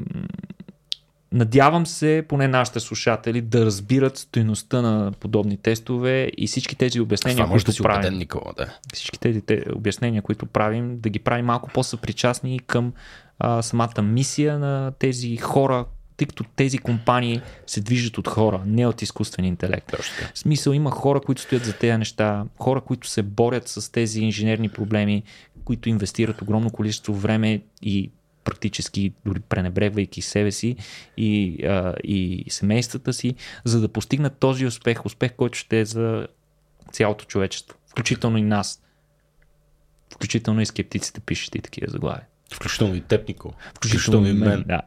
Надявам се, поне нашите слушатели, да разбират стоеността на подобни тестове и всички тези обяснения, Това които да правим. убеден, Никола, да. Всички тези те, обяснения, които правим, да ги правим малко по-съпричастни към а, самата мисия на тези хора, тъй като тези компании се движат от хора, не от изкуствен интелект. Точно. В смисъл има хора, които стоят за тези неща, хора, които се борят с тези инженерни проблеми, които инвестират огромно количество време и практически дори пренебрегвайки себе си и, а, и семействата си, за да постигнат този успех, успех, който ще е за цялото човечество, включително и нас. Включително и скептиците пишете и такива заглавия. Включително и теб, Никола. Включително и мен. Да,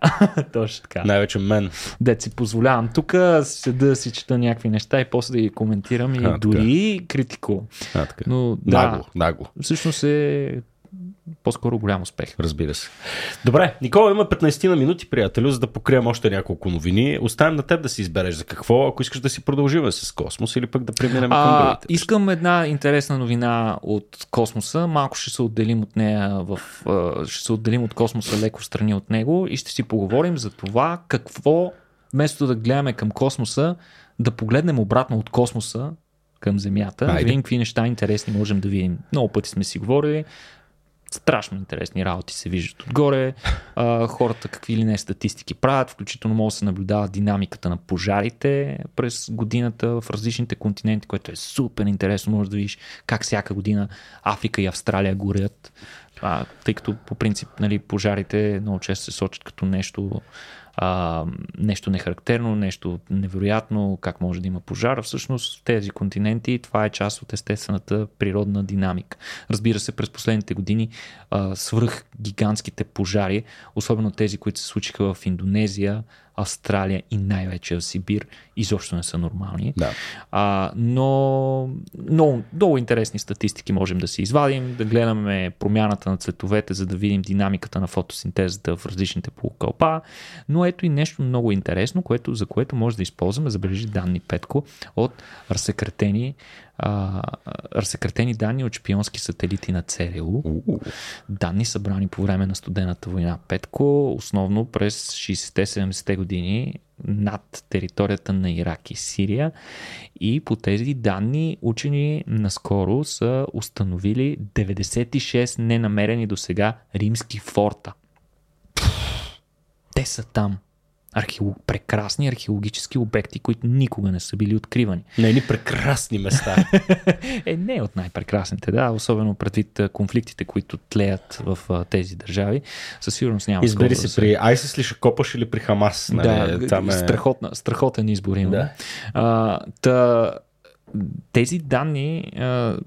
точно така. Най-вече мен. Дет си позволявам. Тук седа да си чета някакви неща и после да ги коментирам и А, дори критикувам. А, така. Но да, Нагло, нагло. всъщност е по-скоро голям успех. Разбира се. Добре, Никола, има 15 на минути, приятелю, за да покрием още няколко новини. Оставям на теб да си избереш за какво, ако искаш да си продължим с космос или пък да преминем към другите. искам една интересна новина от космоса. Малко ще се отделим от нея в. Ще се отделим от космоса леко в страни от него и ще си поговорим за това какво, вместо да гледаме към космоса, да погледнем обратно от космоса към Земята, Айде. видим какви неща интересни можем да видим. Много пъти сме си говорили. Страшно интересни работи се виждат отгоре. А, хората какви ли не статистики правят, включително може да се наблюдава динамиката на пожарите през годината в различните континенти, което е супер интересно. Може да видиш как всяка година Африка и Австралия горят. А, тъй като по принцип нали, пожарите много често се сочат като нещо, а, нещо нехарактерно, нещо невероятно, как може да има пожар. Всъщност в тези континенти това е част от естествената природна динамика. Разбира се, през последните години а, свръх гигантските пожари, особено тези, които се случиха в Индонезия, Австралия и най-вече в Сибир, изобщо не са нормални. Да. А, но много, много интересни статистики можем да си извадим, да гледаме промяната на цветовете, за да видим динамиката на фотосинтезата в различните полукълпа. Но ето и нещо много интересно, което, за което може да използваме, забележи данни Петко, от разсекретени, а, разсекретени данни от шпионски сателити на ЦРУ. Данни събрани по време на студената война Петко, основно през 60-70-те години над територията на Ирак и Сирия. И по тези данни учени наскоро са установили 96 ненамерени до сега римски форта. Те са там. Археолог... Прекрасни археологически обекти, които никога не са били откривани. На едни прекрасни места. Е, не е от най-прекрасните, да, особено предвид конфликтите, които тлеят в а, тези държави. Със сигурност няма Избери си да при ISIS ли ще копаш или при Хамас. Нали? да, Там е... страхотна, страхотен избор има. Да. А, та, тези данни а,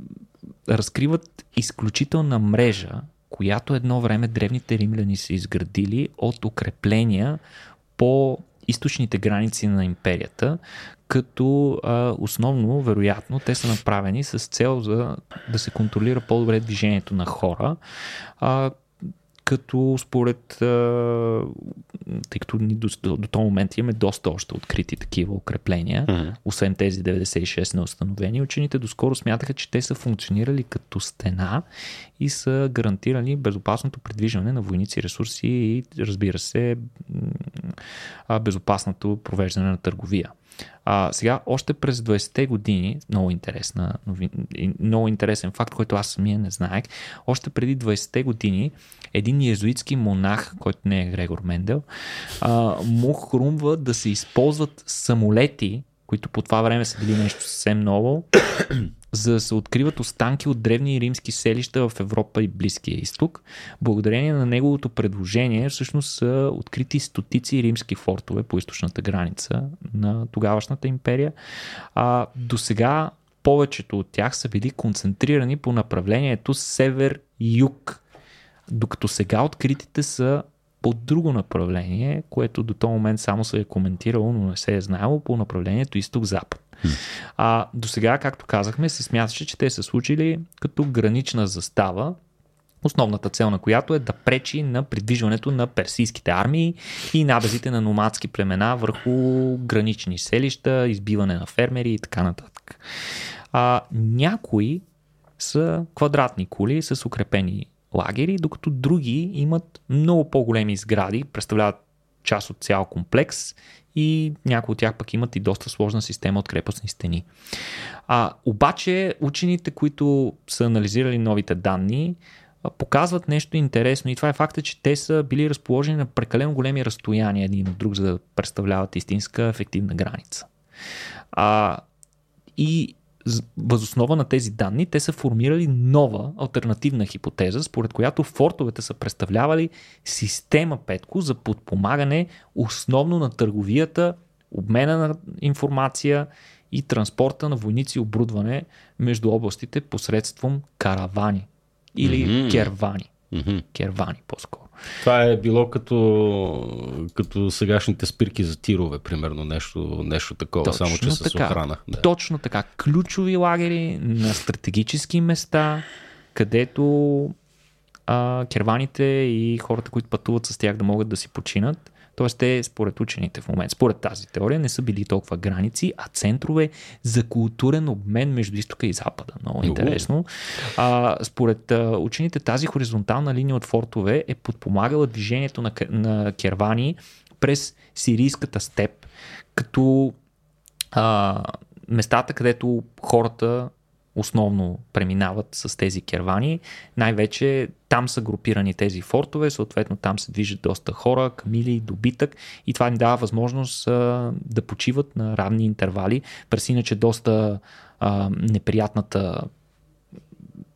разкриват изключителна мрежа, която едно време древните римляни са изградили от укрепления по източните граници на империята, като а, основно, вероятно, те са направени с цел за да се контролира по-добре движението на хора, а, като според, тъй като ни до, до, до този момент имаме доста още открити такива укрепления, Мгм. освен тези 96 неустановени, учените доскоро смятаха, че те са функционирали като стена и са гарантирали безопасното придвижване на войници, ресурси и разбира се безопасното провеждане на търговия. А, сега, още през 20-те години, много, интересна, много интересен факт, който аз самия не знаех, още преди 20-те години един езуитски монах, който не е Грегор Мендел, а, му хрумва да се използват самолети, които по това време са били нещо съвсем ново, за да се откриват останки от древни римски селища в Европа и Близкия изток. Благодарение на неговото предложение, всъщност са открити стотици римски фортове по източната граница на тогавашната империя. А, до сега повечето от тях са били концентрирани по направлението север-юг, докато сега откритите са по друго направление, което до този момент само се е коментирало, но не се е знаело по направлението изток-запад. А до сега, както казахме, се смяташе, че те са случили като гранична застава, основната цел на която е да пречи на придвижването на персийските армии и набезите на номадски племена върху гранични селища, избиване на фермери и така нататък. А, някои са квадратни кули с укрепени лагери, докато други имат много по-големи сгради, представляват част от цял комплекс и някои от тях пък имат и доста сложна система от крепостни стени. А, обаче учените, които са анализирали новите данни, показват нещо интересно и това е факта, че те са били разположени на прекалено големи разстояния един от друг, за да представляват истинска ефективна граница. А, и възоснова на тези данни те са формирали нова альтернативна хипотеза, според която фортовете са представлявали система Петко за подпомагане основно на търговията, обмена на информация и транспорта на войници и оборудване между областите посредством каравани или mm-hmm. кервани. Mm-hmm. Кервани по-скоро. Това е било като, като сегашните спирки за тирове, примерно, нещо, нещо такова, Точно само че с така. охрана. Да. Точно така. Ключови лагери на стратегически места, където а, керваните и хората, които пътуват с тях да могат да си починат Тоест, те, според учените в момента, според тази теория, не са били толкова граници, а центрове за културен обмен между изтока и запада. Много интересно. А, според а, учените, тази хоризонтална линия от фортове е подпомагала движението на, на кервани през сирийската степ, като а, местата, където хората основно преминават с тези кервани. Най-вече там са групирани тези фортове, съответно там се движат доста хора, камили, добитък и това ни дава възможност а, да почиват на равни интервали. През иначе доста а, неприятната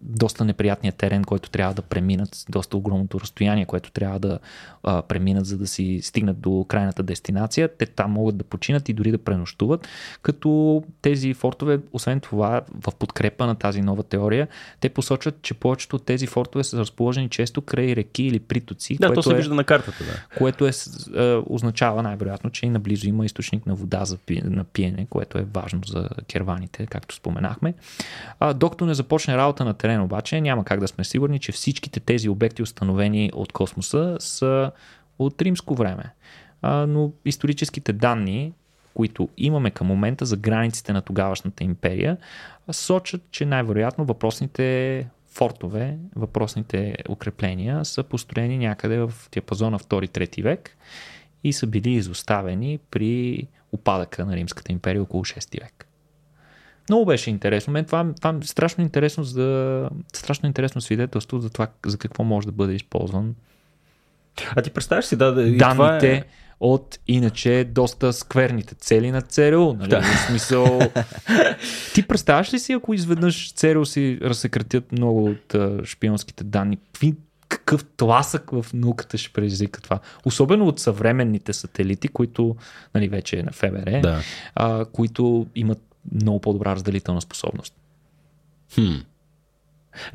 доста неприятният терен, който трябва да преминат, доста огромното разстояние, което трябва да а, преминат, за да си стигнат до крайната дестинация. Те там могат да починат и дори да пренощуват, като тези фортове, освен това, в подкрепа на тази нова теория, те посочват, че повечето от тези фортове са разположени често край реки или притоци. Да, което то се е, вижда на картата, да. Което е, е, означава най-вероятно, че и наблизо има източник на вода за пи, на пиене, което е важно за керваните, както споменахме. А, докато не започне работа на терен обаче, няма как да сме сигурни, че всичките тези обекти, установени от космоса, са от римско време. А, но историческите данни, които имаме към момента за границите на тогавашната империя, сочат, че най-вероятно въпросните фортове, въпросните укрепления са построени някъде в диапазона 2-3 век и са били изоставени при опадъка на Римската империя около 6 век. Много беше интересно. Мен това, това е страшно интересно, за, страшно интересно свидетелство за това за какво може да бъде използван. А ти представяш си, да, да данните е... от иначе доста скверните цели на ЦРУ. Нали? Да. В смисъл... ти представяш ли си, ако изведнъж ЦРУ си разсекретят много от шпионските данни, какъв тласък в науката ще предизвика това. Особено от съвременните сателити, които нали, вече е на ФБР, да. а, които имат много по-добра разделителна способност. Хм.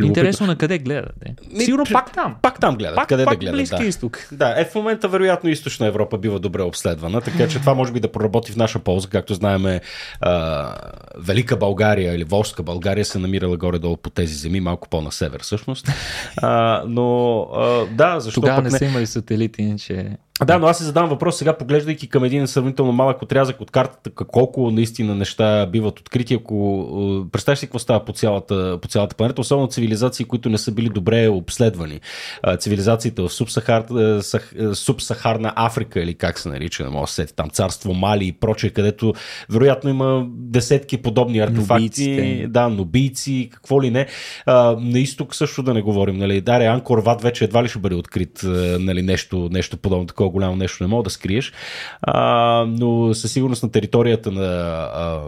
Интересно на къде гледате. Сигурно пак там. Пак там гледат. Пак, къде пак да гледат. Близки да. изток. Да, е в момента вероятно източна Европа бива добре обследвана, така че това може би да проработи в наша полза. Както знаеме, а, Велика България или Волжска България се намирала горе-долу по тези земи, малко по-на север всъщност. А, но а, да, защо Тогава не са имали сателити, иначе... Да, но аз се задавам въпрос сега, поглеждайки към един сравнително малък отрязък от картата, колко наистина неща биват открити, ако представяш си какво става по цялата, по цялата планета, особено цивилизации, които не са били добре обследвани. Цивилизациите в Субсахар, Субсахарна Африка или как се нарича, не мога да сети, там царство Мали и прочее, където вероятно има десетки подобни артефакти. Нубийците. Да, нубийци, какво ли не. на изток също да не говорим. Нали. Даре, Анкор Ват вече едва ли ще бъде открит нали, нещо, нещо подобно такова голямо нещо не мога да скриеш, а, но със сигурност на територията на а,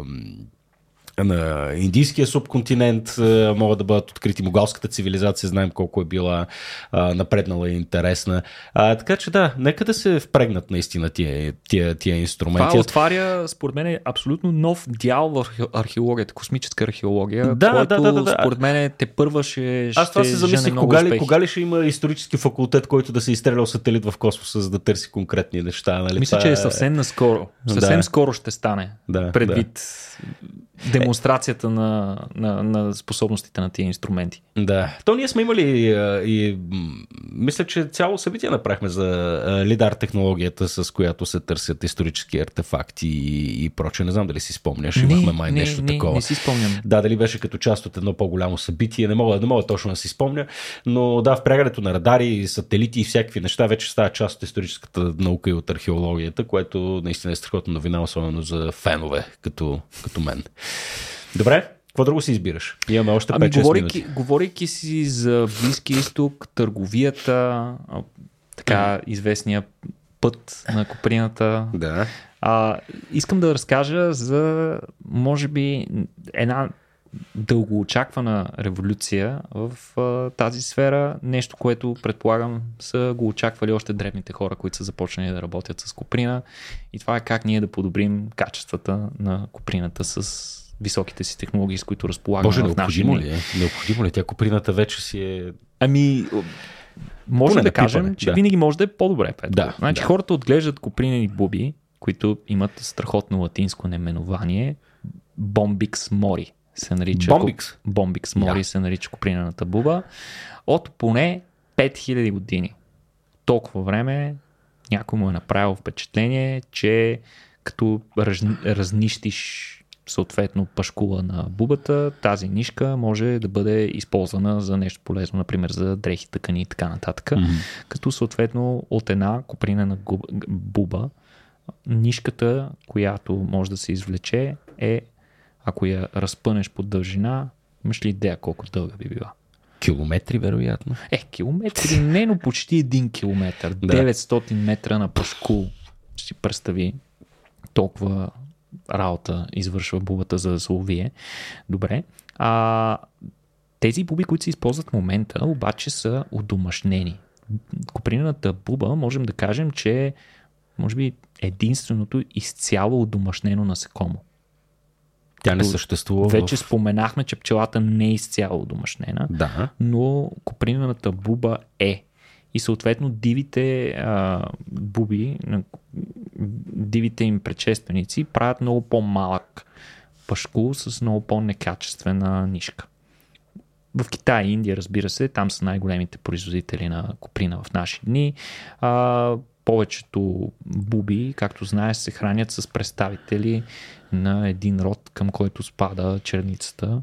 на индийския субконтинент могат да бъдат открити. Могалската цивилизация знаем колко е била напреднала и интересна. А, така че да, нека да се впрегнат наистина тия, тия, тия инструменти. Това отваря, според мен, абсолютно нов дял в археологията, космическа археология, да, който, да, да, да, според мен, те първа ще, Аз това се замислих, кога ли, кога ли ще има исторически факултет, който да се изстрелял сателит в космоса, за да търси конкретни неща. Нали? Мисля, че е съвсем наскоро. Съвсем да. скоро ще стане. Да, предвид да демонстрацията на, на, на способностите на тия инструменти. Да. То ние сме имали а, и мисля, че цяло събитие направихме за а, лидар технологията, с която се търсят исторически артефакти и, и проче. Не знам дали си спомняш. Имахме май не, нещо не, такова. Не си спомням. Да, дали беше като част от едно по-голямо събитие, не мога, не мога точно да си спомня, но да, впрягането на радари, сателити и всякакви неща вече става част от историческата наука и от археологията, което наистина е страхотна новина, особено за фенове, като, като мен. Добре, какво друго си избираш? Имаме още 5-6 Ами, говорейки, минути. говорейки си за Близки изток, търговията, така известния път на Коприната, Да. а, искам да разкажа за, може би, една дългоочаквана революция в а, тази сфера. Нещо, което предполагам са го очаквали още древните хора, които са започнали да работят с Коприна. И това е как ние да подобрим качествата на Коприната с високите си технологии, с които разполагаме Боже, необходимо ли е? Необходимо ли? е? Тя коприната вече си е... Ами, може Поне да кажем, пипане, че да. винаги може да е по-добре. Петко. Да, значи да. хората отглеждат копринени буби, които имат страхотно латинско наименование Bombix mori се нарича. Bombix? Bombix mori Я. се нарича копринената буба. От поне 5000 години. Толкова време някой му е направил впечатление, че като раз, разнищиш съответно пашкула на бубата, тази нишка може да бъде използвана за нещо полезно, например за дрехи, тъкани и така нататък. Като съответно от една копринена губ- г- буба, нишката, която може да се извлече е, ако я разпънеш по дължина, имаш ли идея колко дълга би била? Километри, вероятно. Е, километри не, но почти един километър. Да. 900 метра на пашкул. Ще си представи толкова работа извършва бубата за да се ловие. Добре. А, тези буби, които се използват в момента, обаче са удомашнени. Копринената буба, можем да кажем, че е, може би единственото изцяло удомашнено насекомо. Тя не съществува Вече в... споменахме, че пчелата не е изцяло удомашнена Да. но копринената буба е. И съответно дивите а, буби, дивите им предшественици правят много по-малък пашкул с много по-некачествена нишка. В Китай и Индия, разбира се, там са най-големите производители на коприна в наши дни. А, повечето буби, както знаеш, се хранят с представители на един род, към който спада черницата.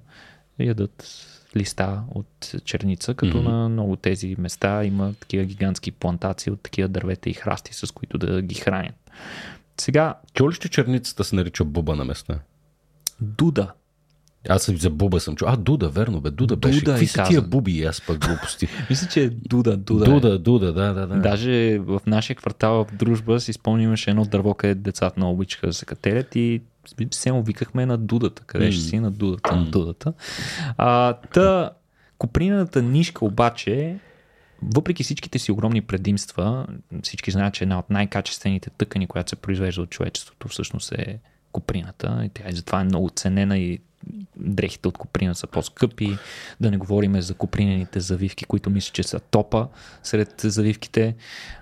Ядат листа от черница, като mm-hmm. на много тези места има такива гигантски плантации от такива дървета и храсти, с които да ги хранят. Сега, Чул ли, че черницата се нарича буба на места? дуда. Аз за буба съм чул. А, Дуда, верно бе, Дуда, Дуда беше. е Какви са тия буби аз пък глупости? Мисля, че е дуда, дуда. Дуда, е. Дуда, да, да, да. Даже в нашия квартал в Дружба си спомням, имаше едно дърво, където децата много обичаха да се катерят и се му викахме на дудата. Къде ще си на дудата? На дудата. А, та, копринената нишка обаче, въпреки всичките си огромни предимства, всички знаят, че една от най-качествените тъкани, която се произвежда от човечеството, всъщност е коприната. И тя и затова е много ценена и дрехите от коприна са по-скъпи. Да не говорим за копринените завивки, които мисля, че са топа сред завивките.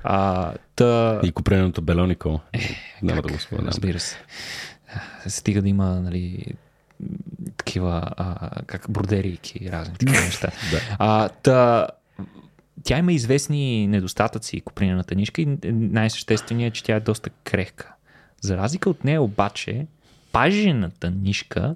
А, та, И купреното белонико. Няма да го споменам. разбира се. Стига да има, нали, такива, а, как бродерийки и разни такива неща. Да. А, та, тя има известни недостатъци, копринената нишка и най-същественият е, че тя е доста крехка. За разлика от нея обаче, пажената нишка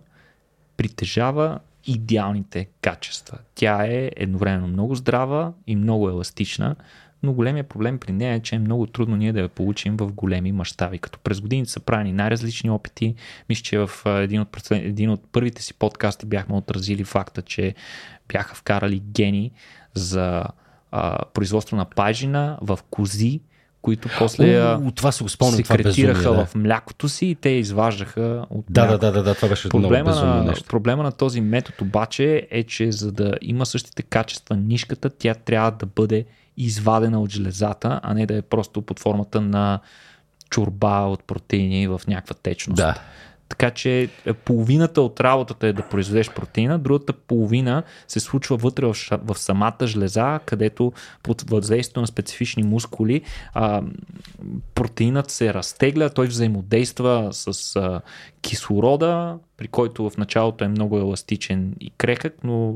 притежава идеалните качества. Тя е едновременно много здрава и много еластична, но големия проблем при нея е, че е много трудно ние да я получим в големи мащаби. Като през годините са правени най-различни опити. Мисля, че в един от, един от първите си подкасти бяхме отразили факта, че бяха вкарали гени за а, производство на пажина в кози, които после я О, това се го спомням, това секретираха безумие, да. в млякото си и те изваждаха от Да, да, мляко. да, да, да, това беше много Проблема безумно на, нещо. проблема на този метод обаче е, че за да има същите качества нишката, тя трябва да бъде извадена от железата, а не да е просто под формата на чорба от протеини в някаква течност. Да. Така че половината от работата е да произведеш протеина, другата половина се случва вътре в, в самата жлеза, където под въздействието на специфични мускули а, протеинът се разтегля, той взаимодейства с а, кислорода, при който в началото е много еластичен и крехък, но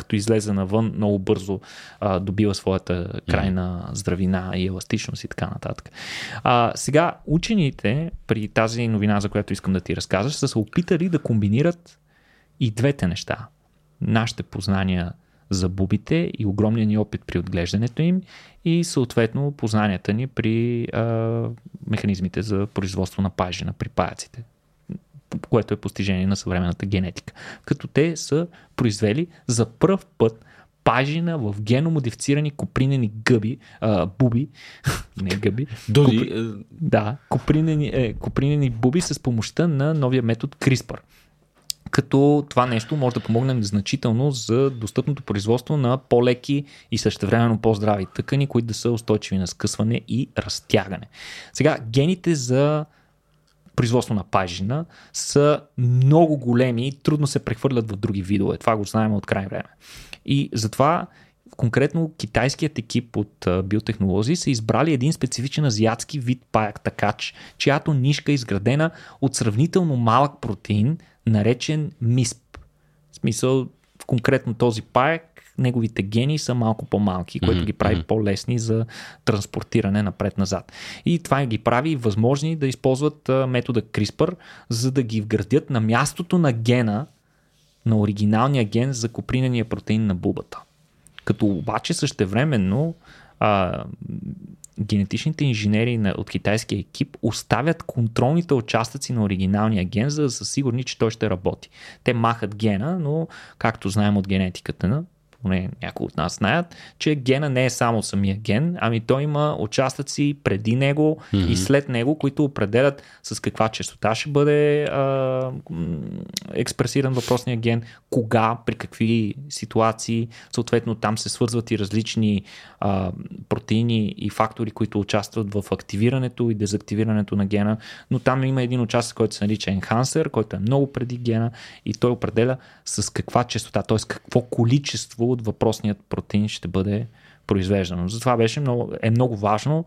като излезе навън, много бързо а, добива своята крайна здравина и еластичност и така нататък. А, сега, учените при тази новина, за която искам да ти разказваш, са се опитали да комбинират и двете неща. Нашите познания за бубите и огромния ни опит при отглеждането им и съответно познанията ни при а, механизмите за производство на пажина, при паяците което е постижение на съвременната генетика. Като те са произвели за първ път пажина в геномодифицирани копринени гъби, а, буби, не гъби, Дуди, копри... е, да, копринени, е, копринени буби с помощта на новия метод CRISPR. Като това нещо може да помогне значително за достъпното производство на по-леки и същевременно по-здрави тъкани, които да са устойчиви на скъсване и разтягане. Сега, гените за производство на пажина са много големи и трудно се прехвърлят в други видове. Това го знаем от край време. И затова конкретно китайският екип от биотехнолози са избрали един специфичен азиатски вид паяк такач, чиято нишка е изградена от сравнително малък протеин, наречен МИСП. В смисъл, конкретно този паяк неговите гени са малко по-малки, което ги прави по-лесни за транспортиране напред-назад. И това ги прави възможни да използват метода CRISPR, за да ги вградят на мястото на гена, на оригиналния ген за копринения протеин на бубата. Като обаче същевременно а, генетичните инженери на, от китайския екип оставят контролните участъци на оригиналния ген, за да са сигурни, че той ще работи. Те махат гена, но както знаем от генетиката, поне някои от нас знаят, че гена не е само самия ген, ами той има участъци преди него mm-hmm. и след него, които определят с каква частота ще бъде а, експресиран въпросния ген, кога, при какви ситуации. Съответно там се свързват и различни а, протеини и фактори, които участват в активирането и дезактивирането на гена, но там има един участък, който се нарича enhancer, който е много преди гена и той определя с каква частота, т.е. какво количество от въпросният протеин ще бъде произвеждано. Затова беше много, е много важно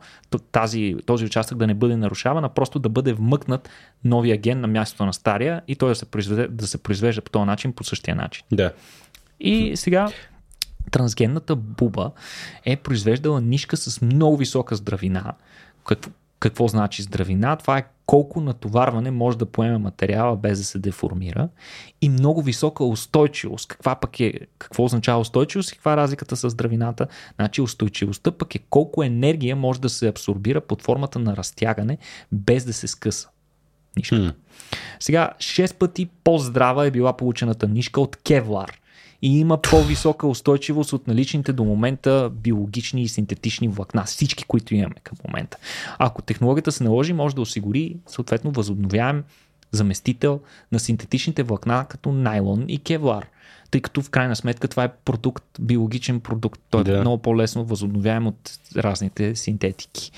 тази, този участък да не бъде нарушаван, а просто да бъде вмъкнат новия ген на мястото на стария и той да се, произвежда, да се произвежда по този начин, по същия начин. Да. И сега трансгенната буба е произвеждала нишка с много висока здравина. Какво, какво значи здравина? Това е колко натоварване може да поеме материала без да се деформира и много висока устойчивост. Каква пък е, какво означава устойчивост и каква е разликата с здравината? Значи устойчивостта пък е колко енергия може да се абсорбира под формата на разтягане без да се скъса. Нишката. Hmm. Сега, 6 пъти по-здрава е била получената нишка от кевлар и има по-висока устойчивост от наличните до момента биологични и синтетични влакна, всички, които имаме към момента. Ако технологията се наложи, може да осигури съответно възобновяем заместител на синтетичните влакна като найлон и кевлар тъй като в крайна сметка това е продукт, биологичен продукт. Той е да. много по-лесно възобновяем от разните синтетики.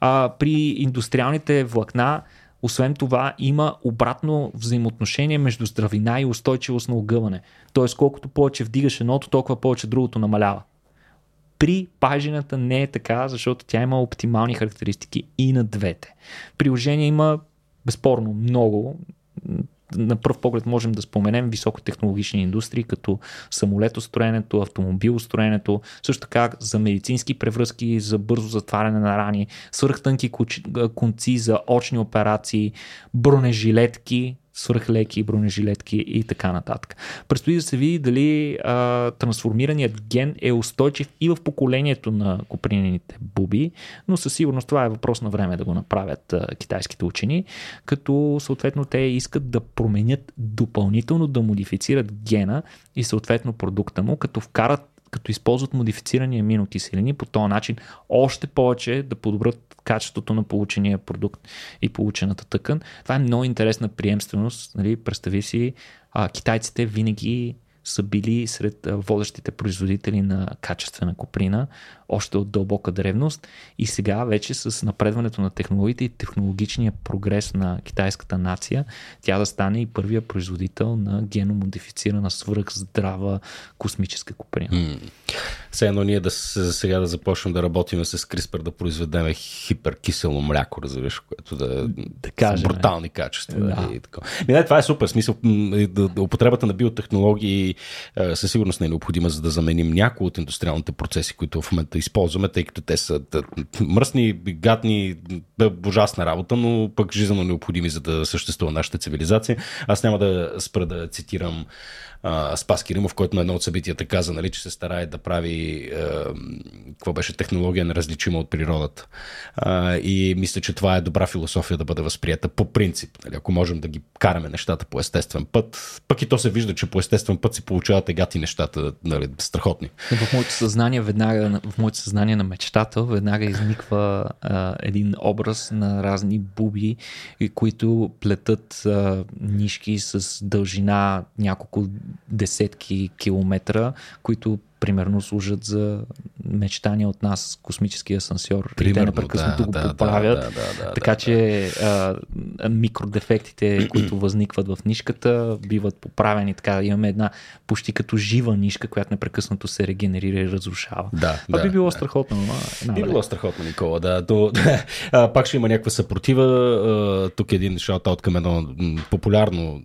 А, при индустриалните влакна освен това, има обратно взаимоотношение между здравина и устойчивост на огъване. Тоест, колкото повече вдигаш едното, толкова повече другото намалява. При пажината не е така, защото тя има оптимални характеристики и на двете. Приложение има безспорно много на пръв поглед можем да споменем високотехнологични индустрии, като самолетостроенето, автомобилостроенето, също така за медицински превръзки, за бързо затваряне на рани, свърхтънки конци за очни операции, бронежилетки, свръхлеки, бронежилетки и така нататък. Предстои да се види дали а, трансформираният ген е устойчив и в поколението на копринените буби, но със сигурност това е въпрос на време да го направят а, китайските учени, като съответно те искат да променят допълнително, да модифицират гена и съответно продукта му, като вкарат като използват модифицирани аминокиселини, по този начин още повече да подобрят качеството на получения продукт и получената тъкан. Това е много интересна приемственост. Нали? Представи си, а, китайците винаги са били сред водещите производители на качествена коприна, още от дълбока древност и сега вече с напредването на технологиите и технологичния прогрес на китайската нация, тя да стане и първия производител на геномодифицирана свръхздрава космическа коприна. Mm. Сега едно ние да сега да започнем да работим с CRISPR, да произведем хиперкисело мляко, разбираш, което да, да кажем, брутални качества. Да. И така. Не, това е супер. Смисъл, употребата на биотехнологии със сигурност не е необходима, за да заменим някои от индустриалните процеси, които в момента използваме, тъй като те са мръсни, гадни, ужасна работа, но пък жизненно необходими, за да съществува нашата цивилизация. Аз няма да спра да цитирам а, Спас Киримов, който на едно от събитията каза, нали, че се старае да прави а, какво беше технология неразличима от природата. И мисля, че това е добра философия да бъде възприята по принцип. Нали, ако можем да ги караме нещата по естествен път, пък и то се вижда, че по естествен път си получават егати нещата, нали, страхотни. В моето съзнание веднага, в моето съзнание на мечтател веднага изниква а, един образ на разни буби, които плетат а, нишки с дължина няколко десетки километра, които примерно служат за мечтания от нас космически асансьор. Примерно, и те непрекъснато да, го да, поправят. Да, да, да, така да, че да. А, микродефектите, които възникват в нишката, биват поправени. Така имаме една почти като жива нишка, която непрекъснато се регенерира и разрушава. Да, Това да, би било да. страхотно. Но, би било страхотно, Никола. Да. До, а, пак ще има някаква съпротива. Тук е един шаут към едно популярно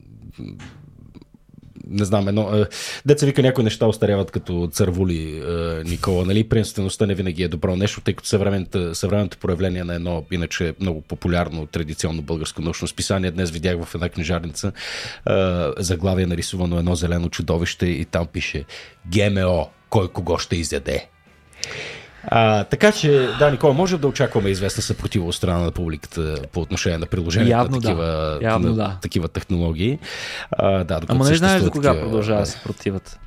не знам, едно, е, деца вика някои неща остаряват като цървули, е, Никола, нали? Приемствеността не винаги е добро нещо, тъй като съвременното, съвременното проявление на едно, иначе много популярно, традиционно българско научно списание, днес видях в една книжарница е, заглавие нарисувано едно зелено чудовище и там пише ГМО, кой кого ще изяде. А, така че, да, Никола, може да очакваме известна съпротива от страна на публиката по отношение на приложението на такива, да. Явно, на, да. такива технологии. А, да, Ама не знаеш до кога такива... продължава да. съпротивата.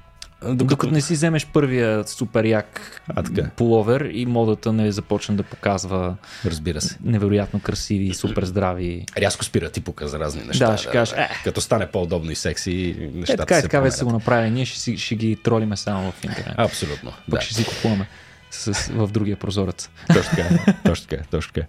Докато... Докато не си вземеш първия супер як а, така. пуловер и модата не започне да показва Разбира се. невероятно красиви, супер здрави. Рязко спира ти показа разни неща. Да, ще да, кажеш. Да, е. Като стане по-удобно и секси, нещата е, така, се така вече са го направили. Ние ще, ще ги тролиме само в интернет. Абсолютно. Пък да. ще си купуваме с, в другия прозорец. Точно така, точно така, точно така.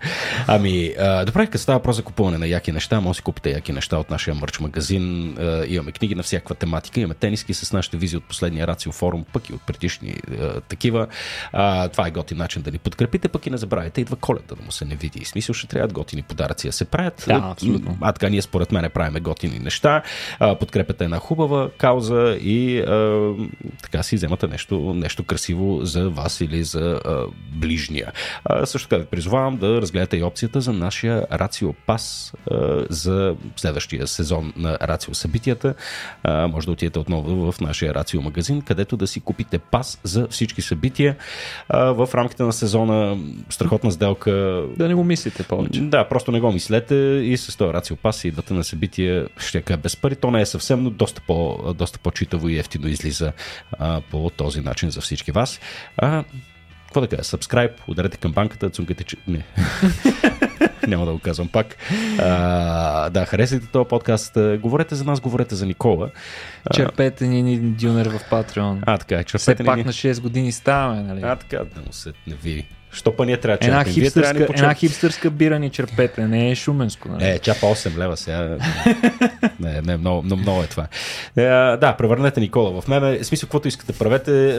Ами, а, добре, като става въпрос за купуване на яки неща, може да си купите яки неща от нашия мърч магазин. А, имаме книги на всякаква тематика, имаме тениски с нашите визи от последния Рацио форум, пък и от предишни а, такива. А, това е готин начин да ни подкрепите, пък и не забравяйте, идва коледа да му се не види. И смисъл ще трябва готини подаръци да се правят. Да, абсолютно. А така ние според мен правиме готини неща. А, подкрепете една хубава кауза и а, така си вземате нещо, нещо красиво за вас или за а, ближния. А, също така ви призовавам да разгледате и опцията за нашия Рацио Пас а, за следващия сезон на Рацио събитията. А, може да отидете отново в нашия Рацио магазин, където да си купите пас за всички събития а, в рамките на сезона. Страхотна сделка. Да не го мислите повече. Да, просто не го мислете и с този Рацио Пас идвате на събития, ще кажа без пари. То не е съвсем, но доста, по, доста по-читаво и ефтино излиза а, по този начин за всички вас. А, какво да кажа? Subscribe, ударете камбанката, цункайте, че... Не. Няма да го казвам пак. А, да, харесайте този подкаст. Говорете за нас, говорете за Никола. Черпете ни един дюнер в Патреон. А, така, черпете Все пак ни... на 6 години ставаме, нали? А, така, да му се не ви. Що па ние трябва да една хипстърска, трябва да една хипстърска бира ни черпете, не е шуменско. Нали? Е, чапа 8 лева сега. не, не, много, много, много е това. Е, да, превърнете Никола в мен. В смисъл, каквото искате правете, е,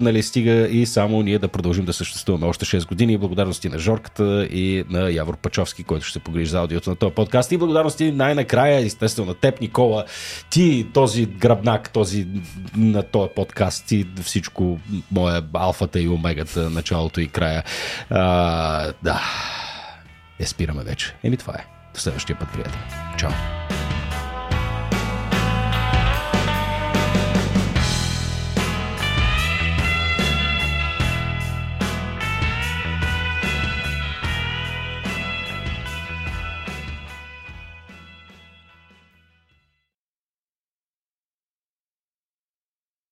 нали, стига и само ние да продължим да съществуваме още 6 години. Благодарности на Жорката и на Явор Пачовски, който ще погрижи за аудиото на този подкаст. И благодарности най-накрая, естествено, на теб, Никола. Ти, този гръбнак, този на този подкаст, ти всичко, моя алфата и омегата, началото и края dogaja. Uh, eh, da, jaz spiram več, emi tvoje. Vse još ti je podprijeti. Čau.